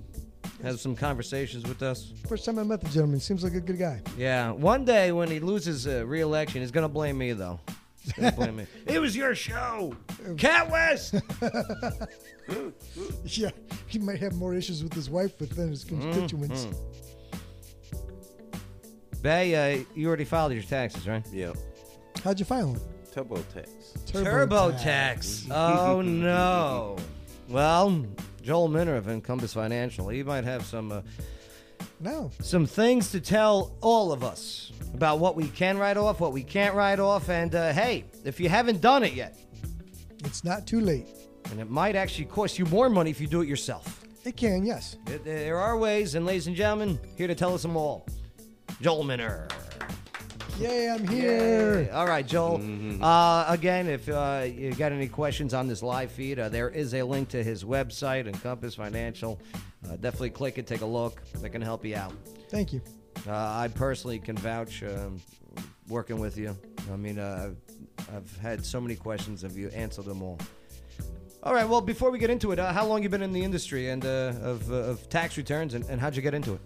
[SPEAKER 2] has some conversations with us.
[SPEAKER 3] first time I met the gentleman. Seems like a good guy.
[SPEAKER 2] Yeah, one day when he loses uh, re-election, he's gonna blame me though. He's gonna blame me. It was your show, Cat West.
[SPEAKER 3] yeah, he might have more issues with his wife with than his constituents.
[SPEAKER 2] Mhm. Bay, uh, you already filed your taxes, right?
[SPEAKER 5] Yeah.
[SPEAKER 3] How'd you file them?
[SPEAKER 5] TurboTax.
[SPEAKER 2] TurboTax. oh no. Well, Joel Minner of Encompass Financial, he might have some uh,
[SPEAKER 3] No.
[SPEAKER 2] some things to tell all of us about what we can write off, what we can't write off, and uh, hey, if you haven't done it yet,
[SPEAKER 3] It's not too late.
[SPEAKER 2] and it might actually cost you more money if you do it yourself.
[SPEAKER 3] It can, yes.
[SPEAKER 2] There- There are ways, and ladies and gentlemen, here to tell us them all, Joel Minner.
[SPEAKER 3] Yay, I'm here.
[SPEAKER 2] Yay. All right, Joel. Uh, again, if uh, you got any questions on this live feed, uh, there is a link to his website, Encompass Financial. Uh, definitely click it, take a look. They can help you out.
[SPEAKER 3] Thank you.
[SPEAKER 2] Uh, I personally can vouch um, working with you. I mean, uh, I've, had so many questions of you, answered them all. All right, well, before we get into it, uh, how long you been in the industry and uh, of, uh, of tax returns, and, and how'd you get into it?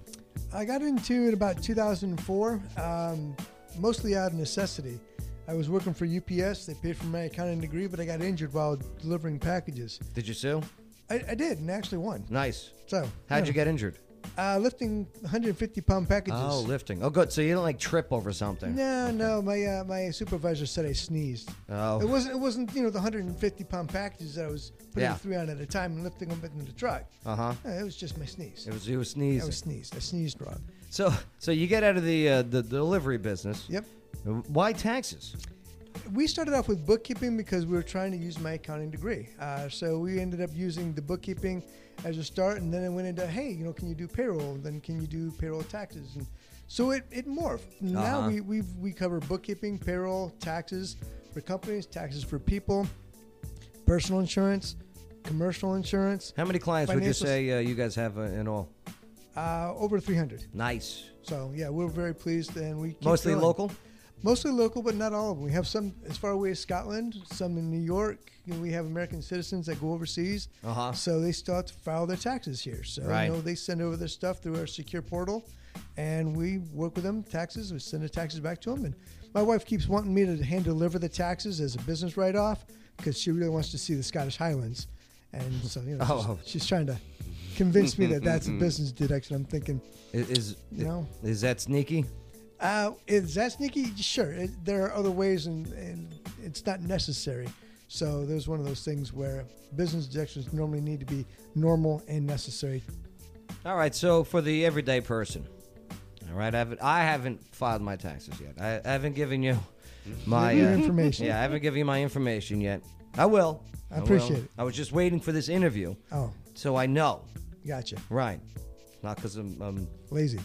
[SPEAKER 3] I got into it about 2004, um, mostly out of necessity. I was working for UPS. They paid for my accounting degree, but I got injured while delivering packages.
[SPEAKER 2] Did you sue?
[SPEAKER 3] I, I did, and actually won.
[SPEAKER 2] Nice.
[SPEAKER 3] So,
[SPEAKER 2] How'd
[SPEAKER 3] yeah.
[SPEAKER 2] you get injured?
[SPEAKER 3] Uh, lifting 150 pound packages.
[SPEAKER 2] Oh, lifting. Oh, good. So you didn't like trip over something.
[SPEAKER 3] No, no. My uh, my supervisor said I sneezed.
[SPEAKER 2] Oh.
[SPEAKER 3] It wasn't. It wasn't. You know, the 150 pound packages that I was putting
[SPEAKER 2] Yeah.
[SPEAKER 3] three on at a time and lifting them into the truck.
[SPEAKER 2] Uh huh.
[SPEAKER 3] Uh, it was just my sneeze.
[SPEAKER 2] It was you were sneezing.
[SPEAKER 3] I was sneezed. I sneezed wrong.
[SPEAKER 2] So so you get out of the uh, the delivery business.
[SPEAKER 3] Yep.
[SPEAKER 2] Why taxes?
[SPEAKER 3] We started off with bookkeeping because we were trying to use my accounting degree. Uh, so we ended up using the bookkeeping as a start, and then it went into, hey, you know, can you do payroll? And then can you do payroll taxes? And so it, it morphed. Now
[SPEAKER 2] Uh-huh.
[SPEAKER 3] we we we cover bookkeeping, payroll, taxes for companies, taxes for people, personal insurance, commercial insurance.
[SPEAKER 2] How many clients would you say uh, you guys have uh, in all?
[SPEAKER 3] Uh, over 300.
[SPEAKER 2] Nice.
[SPEAKER 3] So yeah, we're very pleased, and we keep
[SPEAKER 2] Mostly
[SPEAKER 3] growing.
[SPEAKER 2] local?
[SPEAKER 3] Mostly local, but not all of them. We have some as far away as Scotland, some in New York. You know, we have American citizens that go overseas,
[SPEAKER 2] Uh-huh.
[SPEAKER 3] so they still have to file their taxes here. So
[SPEAKER 2] Right.
[SPEAKER 3] you know, they send over their stuff through our secure portal, and we work with them taxes. We send the taxes back to them, and my wife keeps wanting me to hand deliver the taxes as a business write off because she really wants to see the Scottish Highlands, and so you know,
[SPEAKER 2] Oh.
[SPEAKER 3] she's, she's trying to convince me that that's a business deduction. I'm thinking,
[SPEAKER 2] Is is,
[SPEAKER 3] You know?
[SPEAKER 2] is that sneaky?
[SPEAKER 3] uh, is that sneaky? Sure. It, there are other ways, and, and it's not necessary. So there's one of those things where business deductions normally need to be normal and necessary.
[SPEAKER 2] All right. So for the everyday person, all right, I haven't, I haven't filed my taxes yet. I, I haven't given you my uh,
[SPEAKER 3] information.
[SPEAKER 2] Yeah, I haven't given you my information yet. I will.
[SPEAKER 3] I
[SPEAKER 2] will.
[SPEAKER 3] appreciate it.
[SPEAKER 2] I was just waiting for this interview.
[SPEAKER 3] Oh.
[SPEAKER 2] So I know.
[SPEAKER 3] Gotcha.
[SPEAKER 2] Right. Not because I'm, I'm
[SPEAKER 3] Lazy.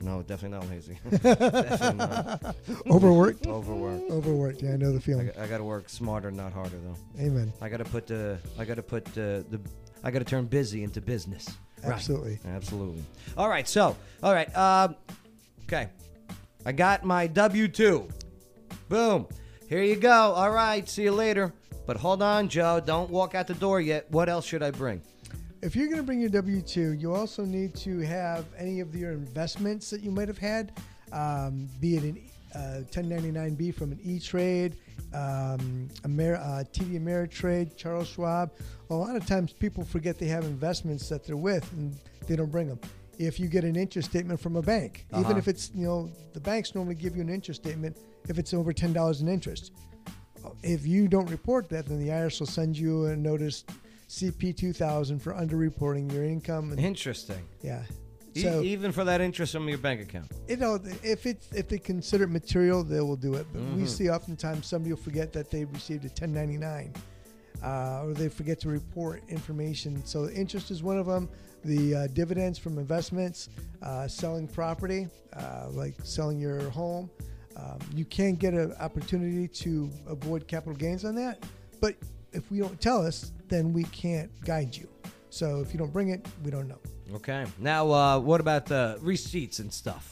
[SPEAKER 2] No, definitely not lazy. definitely not.
[SPEAKER 3] Overworked?
[SPEAKER 2] Overworked.
[SPEAKER 3] Overworked. Yeah, I know the feeling.
[SPEAKER 2] I, got to work smarter, not harder, though.
[SPEAKER 3] Amen.
[SPEAKER 2] I got to put the. I got to put the. the I got to turn busy into business. Right.
[SPEAKER 3] Absolutely.
[SPEAKER 2] Absolutely. All right. So, all right. Um, okay. I got my W two. Boom. Here you go. All right. See you later. But hold on, Joe. Don't walk out the door yet. What else should I bring?
[SPEAKER 3] If you're going to bring your W 2, you also need to have any of your investments that you might have had, um, be it an uh, 1099B from an E Trade, um, Amer- uh, TD Ameritrade, Charles Schwab. A lot of times people forget they have investments that they're with and they don't bring them. If you get an interest statement from a bank, even
[SPEAKER 2] Uh-huh.
[SPEAKER 3] if it's, you know, the banks normally give you an interest statement if it's over $10 in interest. If you don't report that, then the IRS will send you a notice CP 2000 for underreporting your income. And,
[SPEAKER 2] Interesting.
[SPEAKER 3] Yeah.
[SPEAKER 2] E-
[SPEAKER 3] So
[SPEAKER 2] even for that interest from your bank account.
[SPEAKER 3] you know, if it's if they consider it material, they will do it. But we
[SPEAKER 2] Mhm.
[SPEAKER 3] see oftentimes somebody will forget that they received a 1099, uh, or they forget to report information. So interest is one of them. The uh, dividends from investments, uh, selling property, uh, like selling your home. Um, you can get an opportunity to avoid capital gains on that, but if we don't tell us, then we can't guide you. So if you don't bring it, we don't know.
[SPEAKER 2] Okay. Now, uh, what about the receipts and stuff?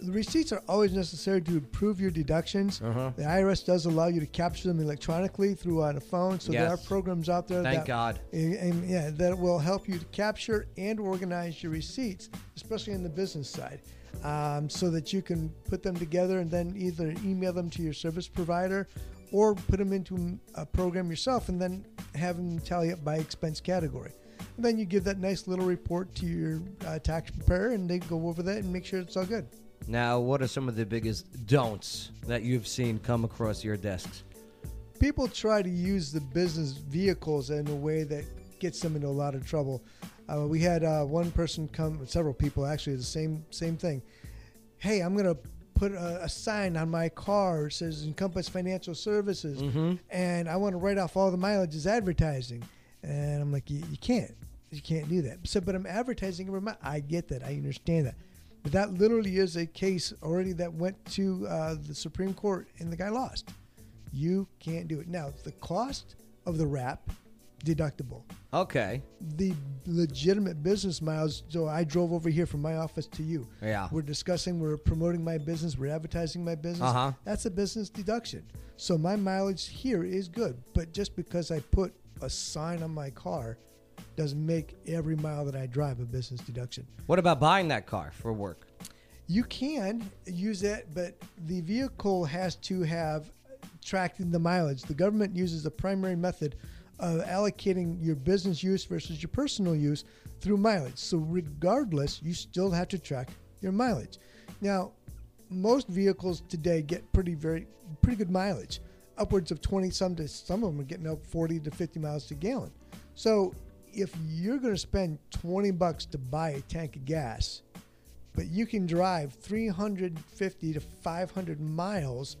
[SPEAKER 3] The receipts are always necessary to improve your deductions.
[SPEAKER 2] Uh-huh.
[SPEAKER 3] The IRS does allow you to capture them electronically through on a phone, so there are programs out there.
[SPEAKER 2] Thank
[SPEAKER 3] that,
[SPEAKER 2] God.
[SPEAKER 3] And, and, yeah, that will help you to capture and organize your receipts, especially on the business side, um, so that you can put them together and then either email them to your service provider or put them into a program yourself and then have them tally up by expense category. And then you give that nice little report to your uh, tax preparer, and they go over that and make sure it's all good.
[SPEAKER 2] Now, what are some of the biggest don'ts that you've seen come across your desks?
[SPEAKER 3] people try to use the business vehicles in a way that gets them into a lot of trouble. Uh, we had uh, one person come, several people actually, the same same thing. Hey, I'm gonna put a, a sign on my car that says Encompass Financial Services,
[SPEAKER 2] Mhm.
[SPEAKER 3] and I want to write off all the mileage as advertising. And I'm like, you, you can't, you can't do that. So, but I'm advertising every month. I get that, I understand that. But that literally is a case already that went to uh, the Supreme Court, and the guy lost. You can't do it. Now, the cost of the wrap, deductible.
[SPEAKER 2] Okay.
[SPEAKER 3] The legitimate business miles. So I drove over here from my office to you.
[SPEAKER 2] Yeah.
[SPEAKER 3] We're discussing, we're promoting my business, we're advertising my business.
[SPEAKER 2] Uh-huh.
[SPEAKER 3] That's a business deduction. So my mileage here is good. But just because I put a sign on my car doesn't make every mile that I drive a business deduction.
[SPEAKER 2] What about buying that car for work?
[SPEAKER 3] You can use it, but the vehicle has to have tracked the mileage. The government uses the primary method of allocating your business use versus your personal use through mileage. So, regardless, you still have to track your mileage. Now, most vehicles today get pretty very pretty good mileage, upwards of 20 some to some of them are getting up 40 to 50 miles to gallon. So, if you're going to spend 20 bucks to buy a tank of gas, but you can drive 350 to 500 miles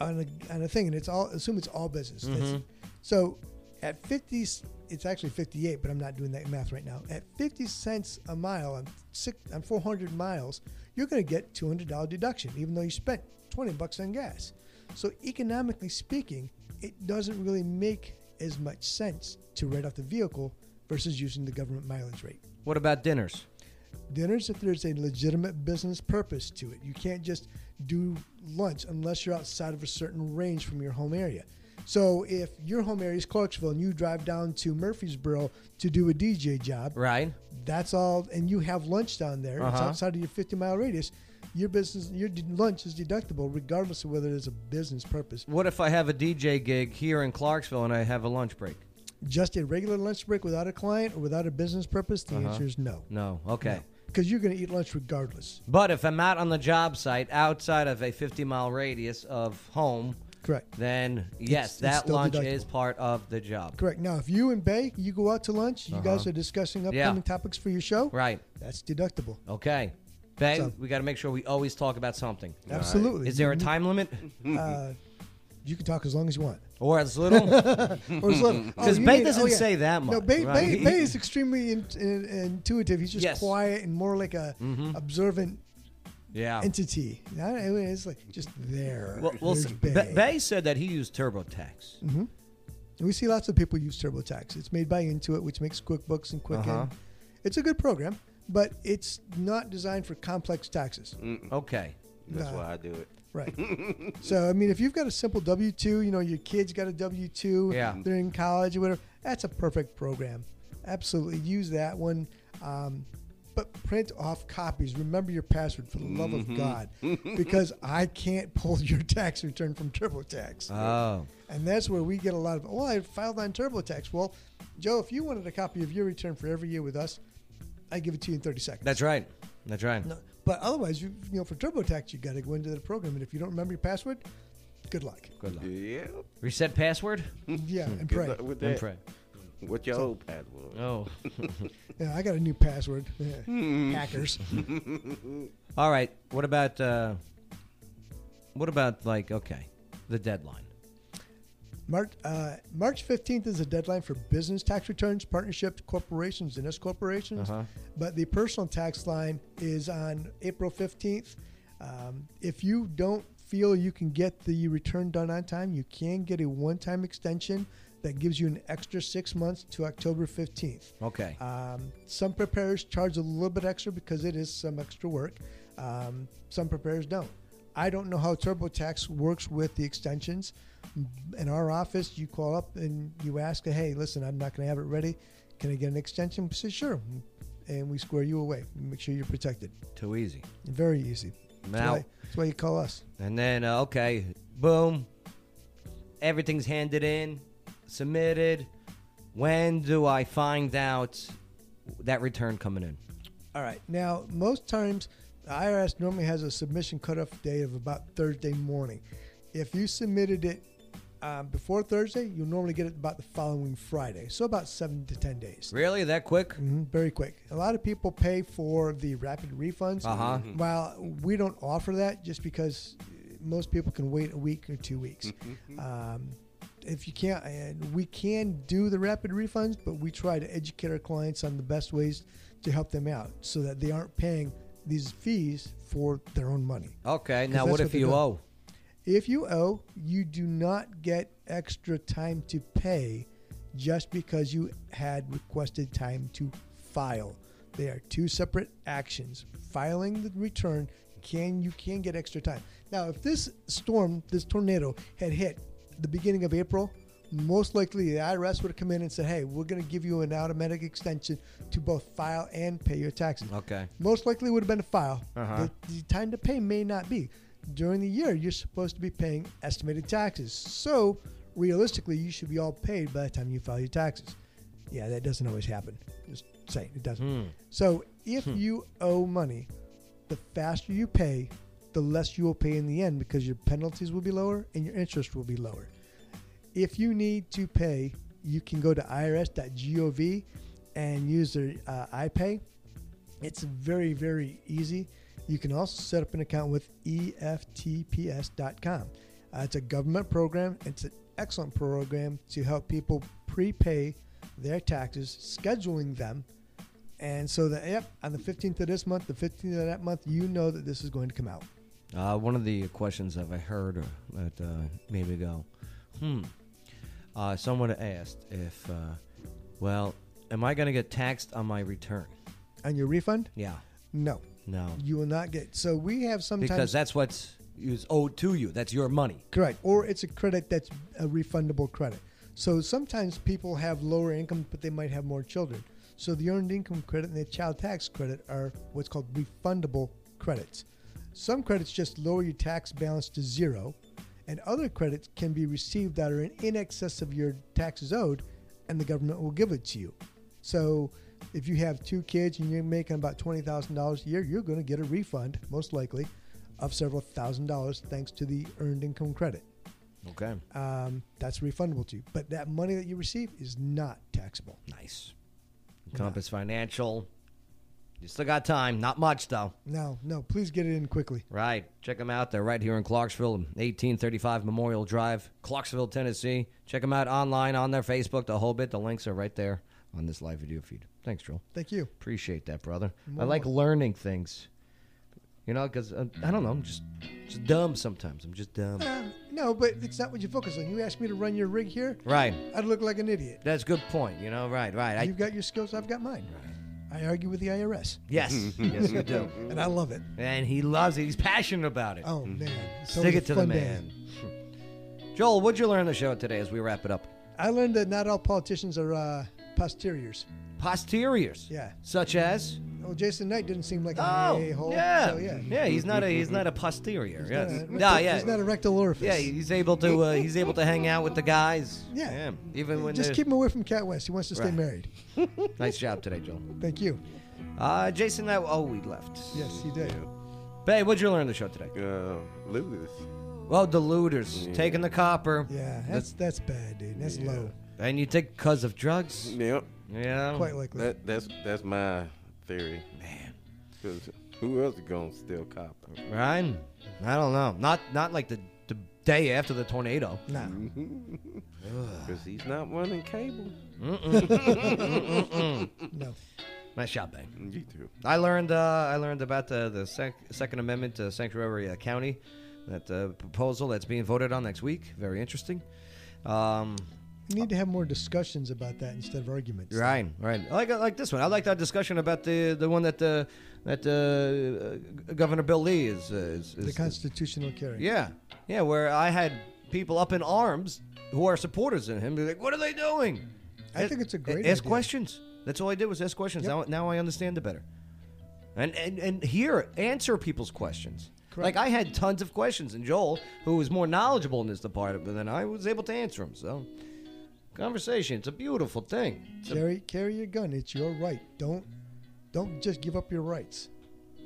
[SPEAKER 3] on a, on a thing, and it's all assume it's all business.
[SPEAKER 2] Mhm.
[SPEAKER 3] So at 50, it's actually 58, but I'm not doing that math right now. At 50 cents a mile on six on 400 miles, you're going to get $200 deduction, even though you spent 20 bucks on gas. So economically speaking, it doesn't really make as much sense to write off the vehicle versus using the government mileage rate
[SPEAKER 2] What about dinners?
[SPEAKER 3] dinners if there's a legitimate business purpose to it. You can't just do lunch unless you're outside of a certain range from your home area. So if your home area is Clarksville and you drive down to Murfreesboro to do a DJ job,
[SPEAKER 2] right?
[SPEAKER 3] That's all, and you have lunch down there. It's
[SPEAKER 2] Uh-huh.
[SPEAKER 3] outside of your 50 mile radius. Your business, your lunch is deductible regardless of whether it's a business purpose.
[SPEAKER 2] What if I have a DJ gig here in Clarksville and I have a lunch break?
[SPEAKER 3] Just a regular lunch break without a client or without a business purpose, the
[SPEAKER 2] Uh-huh.
[SPEAKER 3] answer is no.
[SPEAKER 2] No. Okay.
[SPEAKER 3] Because you're going to eat lunch regardless.
[SPEAKER 2] But if I'm out on the job site outside of a 50 mile radius of home,
[SPEAKER 3] Correct.
[SPEAKER 2] then yes,
[SPEAKER 3] It's- it's
[SPEAKER 2] that
[SPEAKER 3] still
[SPEAKER 2] lunch
[SPEAKER 3] deductible.
[SPEAKER 2] is part of the job.
[SPEAKER 3] Correct. Now, if you and Bay, you go out to lunch, you guys
[SPEAKER 2] Uh-huh.
[SPEAKER 3] are discussing
[SPEAKER 2] Yeah.
[SPEAKER 3] upcoming topics for your show.
[SPEAKER 2] Right.
[SPEAKER 3] That's deductible.
[SPEAKER 2] Okay. Bay,
[SPEAKER 3] So-
[SPEAKER 2] we got to make sure we always talk about something.
[SPEAKER 3] Absolutely.
[SPEAKER 2] Is there a time limit?
[SPEAKER 3] Uh, you can talk as long as you want.
[SPEAKER 2] Or as little?
[SPEAKER 3] or as little.
[SPEAKER 2] 'Cause
[SPEAKER 3] you
[SPEAKER 2] Bay
[SPEAKER 3] mean-
[SPEAKER 2] doesn't say that
[SPEAKER 3] No,
[SPEAKER 2] much,
[SPEAKER 3] Bay,
[SPEAKER 2] right?
[SPEAKER 3] Bay, Bay is extremely in, in, intuitive. He's just
[SPEAKER 2] Yes.
[SPEAKER 3] quiet and more like a
[SPEAKER 2] Mhm.
[SPEAKER 3] observant
[SPEAKER 2] Yeah.
[SPEAKER 3] entity. I don't It's like just there.
[SPEAKER 2] Well, well
[SPEAKER 3] There's Bay.
[SPEAKER 2] Bay. Bay said that he used TurboTax.
[SPEAKER 3] hmm We see lots of people use TurboTax. It's made by Intuit, which makes QuickBooks and Quicken.
[SPEAKER 2] Uh-huh.
[SPEAKER 3] It's a good program, but it's not designed for complex taxes.
[SPEAKER 2] Okay.
[SPEAKER 5] That's
[SPEAKER 3] Nah.
[SPEAKER 5] why I do it.
[SPEAKER 3] Right. so I mean, if you've got a simple W two, you know, your kids got a W two,
[SPEAKER 2] Yeah.
[SPEAKER 3] they're in college or whatever. That's a perfect program. Absolutely, use that one. Um, but print off copies. Remember your password for the love
[SPEAKER 5] Mhm.
[SPEAKER 3] of God, because I can't pull your tax return from TurboTax.
[SPEAKER 2] Oh.
[SPEAKER 3] And that's where we get a lot of. Well, I filed on TurboTax. Well, Joe, if you wanted a copy of your return for every year with us, I give it to you in thirty seconds.
[SPEAKER 2] That's right. That's right.
[SPEAKER 3] No, but otherwise, you, you know, for TurboTax, you got to go into the program, and if you don't remember your password, good luck.
[SPEAKER 2] Good luck.
[SPEAKER 5] Yeah.
[SPEAKER 2] Reset password?
[SPEAKER 3] Yeah, and
[SPEAKER 5] Good
[SPEAKER 3] pray.
[SPEAKER 5] luck with
[SPEAKER 2] And pray.
[SPEAKER 5] What your
[SPEAKER 3] So-
[SPEAKER 5] old password?
[SPEAKER 2] Oh.
[SPEAKER 3] Yeah, I got a new password. Yeah. Hackers.
[SPEAKER 2] All right. What about uh what about like okay, the deadline?
[SPEAKER 3] March uh, March fifteenth is the deadline for business tax returns, partnerships, corporations, and S corporations.
[SPEAKER 2] Uh-huh.
[SPEAKER 3] But the personal tax line is on April fifteenth. Um, if you don't feel you can get the return done on time, you can get a one-time extension that gives you an extra six months to October fifteenth.
[SPEAKER 2] Okay.
[SPEAKER 3] Um, some preparers charge a little bit extra because it is some extra work. Um, some preparers don't. I don't know how TurboTax works with the extensions. In our office, you call up and you ask, "Hey, listen, I'm not going to have it ready. Can I get an extension?" We say, "Sure," and we square you away. Make sure you're protected.
[SPEAKER 2] Too easy.
[SPEAKER 3] Very easy. That's why, that's why you call us.
[SPEAKER 2] And then uh, okay, boom. Everything's handed in, submitted. When do I find out that return coming in?
[SPEAKER 3] All right. Now, most times, the IRS normally has a submission cutoff day of about Thursday morning. If you submitted it um, before Thursday, you'll normally get it about the following Friday. So about seven to ten days.
[SPEAKER 2] Really? That quick?
[SPEAKER 3] hmm very quick. A lot of people pay for the rapid refunds.
[SPEAKER 2] Uh-huh.
[SPEAKER 5] Mm-hmm.
[SPEAKER 3] While we don't offer that, just because most people can wait a week or two weeks.
[SPEAKER 5] Mm-hmm.
[SPEAKER 3] um, if you can't, and we can do the rapid refunds, but we try to educate our clients on the best ways to help them out, so that they aren't paying these fees for their own money.
[SPEAKER 2] Okay, Now what if
[SPEAKER 3] they're
[SPEAKER 2] you
[SPEAKER 3] doing.
[SPEAKER 2] owe?
[SPEAKER 3] If you owe, you do not get extra time to pay just because you had requested time to file. They are two separate actions. Filing the return can you can get extra time. Now, if this storm, this tornado had hit the beginning of April, most likely the IRS would have come in and said, "Hey, we're going to give you an automatic extension to both file and pay your taxes."
[SPEAKER 2] Okay.
[SPEAKER 3] Most likely would have been a file.
[SPEAKER 2] Uh-huh.
[SPEAKER 3] The, the time to pay may not be. During the year, you're supposed to be paying estimated taxes. So, realistically, you should be all paid by the time you file your taxes. Yeah, that doesn't always happen. Just saying, it doesn't.
[SPEAKER 2] Hmm.
[SPEAKER 3] So, if
[SPEAKER 2] Hmm.
[SPEAKER 3] you owe money, the faster you pay, the less you will pay in the end because your penalties will be lower and your interest will be lower. If you need to pay, you can go to irs.gov and use their uh, iPay. It's very, very easy. You can also set up an account with EFTPS.com. Uh, it's a government program. It's an excellent program to help people prepay their taxes, scheduling them. And so that, yep, on the 15th of this month, the 15th of that month, you know that this is going to come out.
[SPEAKER 2] Uh, one of the questions that I heard uh, that uh, made me go, hmm. Uh, someone asked if, uh, well, am I going to get taxed on my return?
[SPEAKER 3] On your refund?
[SPEAKER 2] Yeah.
[SPEAKER 3] No.
[SPEAKER 2] No.
[SPEAKER 3] You will not get. So we have sometimes.
[SPEAKER 2] Because that's what's is owed to you. That's your money.
[SPEAKER 3] Correct. Or it's a credit that's a refundable credit. So sometimes people have lower income, but they might have more children. So the earned income credit and the child tax credit are what's called refundable credits. Some credits just lower your tax balance to zero, and other credits can be received that are in, excess of your taxes owed, and the government will give it to you. So if you have two kids and you're making about $20,000 a year, you're going to get a refund, most likely, of several thousand dollars thanks to the earned income credit.
[SPEAKER 2] Okay.
[SPEAKER 3] Um, that's refundable to you. But that money that you receive is not taxable.
[SPEAKER 2] Nice. Compass Financial. You still got time. Not much, though.
[SPEAKER 3] No, no. Please get it in quickly.
[SPEAKER 2] Right. Check them out. They're right here in Clarksville, 1835 Memorial Drive, Clarksville, Tennessee. Check them out online on their Facebook, the whole bit. The links are right there on this live video feed. Thanks, Joel.
[SPEAKER 3] Thank you.
[SPEAKER 2] Appreciate that, brother.
[SPEAKER 3] More
[SPEAKER 2] I like
[SPEAKER 3] more.
[SPEAKER 2] learning things. You know, because uh, I don't know, I'm just, just dumb sometimes. I'm just dumb.
[SPEAKER 3] Uh, no, but it's not what you focus on. You asked me to run your rig here.
[SPEAKER 2] Right.
[SPEAKER 3] I'd look like an idiot.
[SPEAKER 2] That's a good point. You know, right, right. I,
[SPEAKER 3] You've got your skills. I've got mine. I argue with the IRS.
[SPEAKER 2] yes, yes, you do.
[SPEAKER 3] and I love it.
[SPEAKER 2] And he loves it. He's passionate about it.
[SPEAKER 3] Oh man, It's
[SPEAKER 2] Stick it to the
[SPEAKER 3] fun day.
[SPEAKER 2] man. Joel, what'd you learn on the show today as we wrap it up?
[SPEAKER 3] I learned that not all politicians are uh, posteriors.
[SPEAKER 2] Posteriors.
[SPEAKER 3] Yeah.
[SPEAKER 2] Such as?
[SPEAKER 3] Well, Jason Knight didn't seem like
[SPEAKER 2] Oh,
[SPEAKER 3] a hole.
[SPEAKER 2] yeah.
[SPEAKER 3] So, yeah.
[SPEAKER 2] Yeah, he's not a he's not a posterior.
[SPEAKER 3] He's
[SPEAKER 2] yes.
[SPEAKER 3] not a-
[SPEAKER 2] no, yeah.
[SPEAKER 3] He's not a rectal orifice.
[SPEAKER 2] Yeah, he's able to uh, he's able to hang out with the guys.
[SPEAKER 3] Yeah.
[SPEAKER 2] Even when
[SPEAKER 3] Just keep him away from Cat West. He wants to stay
[SPEAKER 2] Right.
[SPEAKER 3] married.
[SPEAKER 2] Nice job today, Joel.
[SPEAKER 3] Thank you.
[SPEAKER 2] Uh, Jason, that oh, we left.
[SPEAKER 3] Yes, he did.
[SPEAKER 2] Babe, what'd you learn on the show today?
[SPEAKER 5] Uh, looters.
[SPEAKER 2] Well, the looters
[SPEAKER 5] Yeah.
[SPEAKER 2] taking the copper.
[SPEAKER 3] Yeah, that's that's bad, dude. That's
[SPEAKER 5] Yeah.
[SPEAKER 3] low.
[SPEAKER 2] And you think because of drugs?
[SPEAKER 5] Yep.
[SPEAKER 2] Yeah.
[SPEAKER 3] Quite likely.
[SPEAKER 5] That, that's that's my theory. Man. Because who else is gonna steal copper?
[SPEAKER 2] Right? I don't know. Not not like the, the day after the tornado.
[SPEAKER 3] Nah.
[SPEAKER 5] Because he's not running cable.
[SPEAKER 2] Mm-mm. Mm-mm.
[SPEAKER 3] No.
[SPEAKER 2] Nice job, bang.
[SPEAKER 5] You too.
[SPEAKER 2] I learned uh, I learned about the the sec- Second Amendment to Sanctuary uh, County, that uh, proposal that's being voted on next week. Very interesting. Um,
[SPEAKER 3] You need to have more discussions about that instead of arguments.
[SPEAKER 2] right, right. I like I like this one. I like that discussion about the the one that uh, that uh, uh, Governor Bill Lee is, uh, is,
[SPEAKER 3] The constitutional carry.
[SPEAKER 2] Yeah, yeah. Where I had people up in arms who are supporters of him. Be like, "What are they doing?"
[SPEAKER 3] I think it's a great
[SPEAKER 2] Ask
[SPEAKER 3] idea.
[SPEAKER 2] questions. That's all I did was ask questions. Now, now I understand it better. And and and hear answer people's questions. Like I had tons of questions, and Joel, who was more knowledgeable in this department than I, was able to answer them. So, conversation. It's a beautiful thing. It's a-
[SPEAKER 3] Carry carry your gun. It's your right. Don't don't just give up your rights.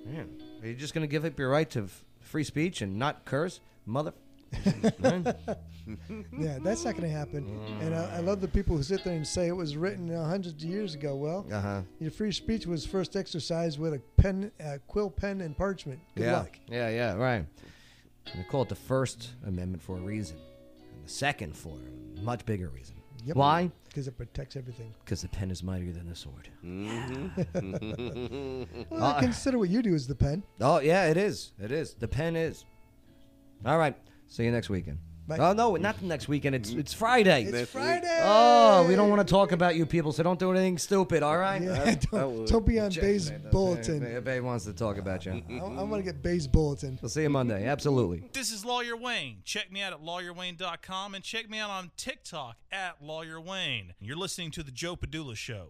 [SPEAKER 2] Man, are you just going to give up your right to f- free speech and not curse, mother?
[SPEAKER 3] yeah, that's not going to happen. And I, I love the people who sit there and say it was written uh, hundreds of years ago. Well,
[SPEAKER 2] Uh-huh.
[SPEAKER 3] your free speech was first exercised with a pen, a quill pen, and parchment. Good
[SPEAKER 2] yeah.
[SPEAKER 3] luck.
[SPEAKER 2] Yeah, yeah, right. They call it the First Amendment for a reason, and the second for a much bigger reason.
[SPEAKER 3] Yep.
[SPEAKER 2] Why?
[SPEAKER 3] Because it protects everything.
[SPEAKER 2] Because the pen is mightier than the sword. Mm-hmm.
[SPEAKER 3] Well, I uh, consider what you do as the pen.
[SPEAKER 2] Oh yeah, it is. It is. The pen is. All right. See you next weekend.
[SPEAKER 3] Bye.
[SPEAKER 2] Oh no, not next weekend. It's it's Friday.
[SPEAKER 3] It's Friday.
[SPEAKER 2] Oh, we don't want to talk about you people, so don't do anything stupid. All right.
[SPEAKER 3] Yeah, don't, don't be on
[SPEAKER 2] Check
[SPEAKER 3] Bay's
[SPEAKER 2] man.
[SPEAKER 3] bulletin.
[SPEAKER 2] Babe, Babe wants to talk about you.
[SPEAKER 3] I, I want to get Bay's bulletin.
[SPEAKER 2] We'll see you Monday. Absolutely.
[SPEAKER 16] This is Lawyer Wayne. Check me out at lawyerwayne.com and check me out on TikTok at Lawyer Wayne. You're listening to The Joe Padula Show.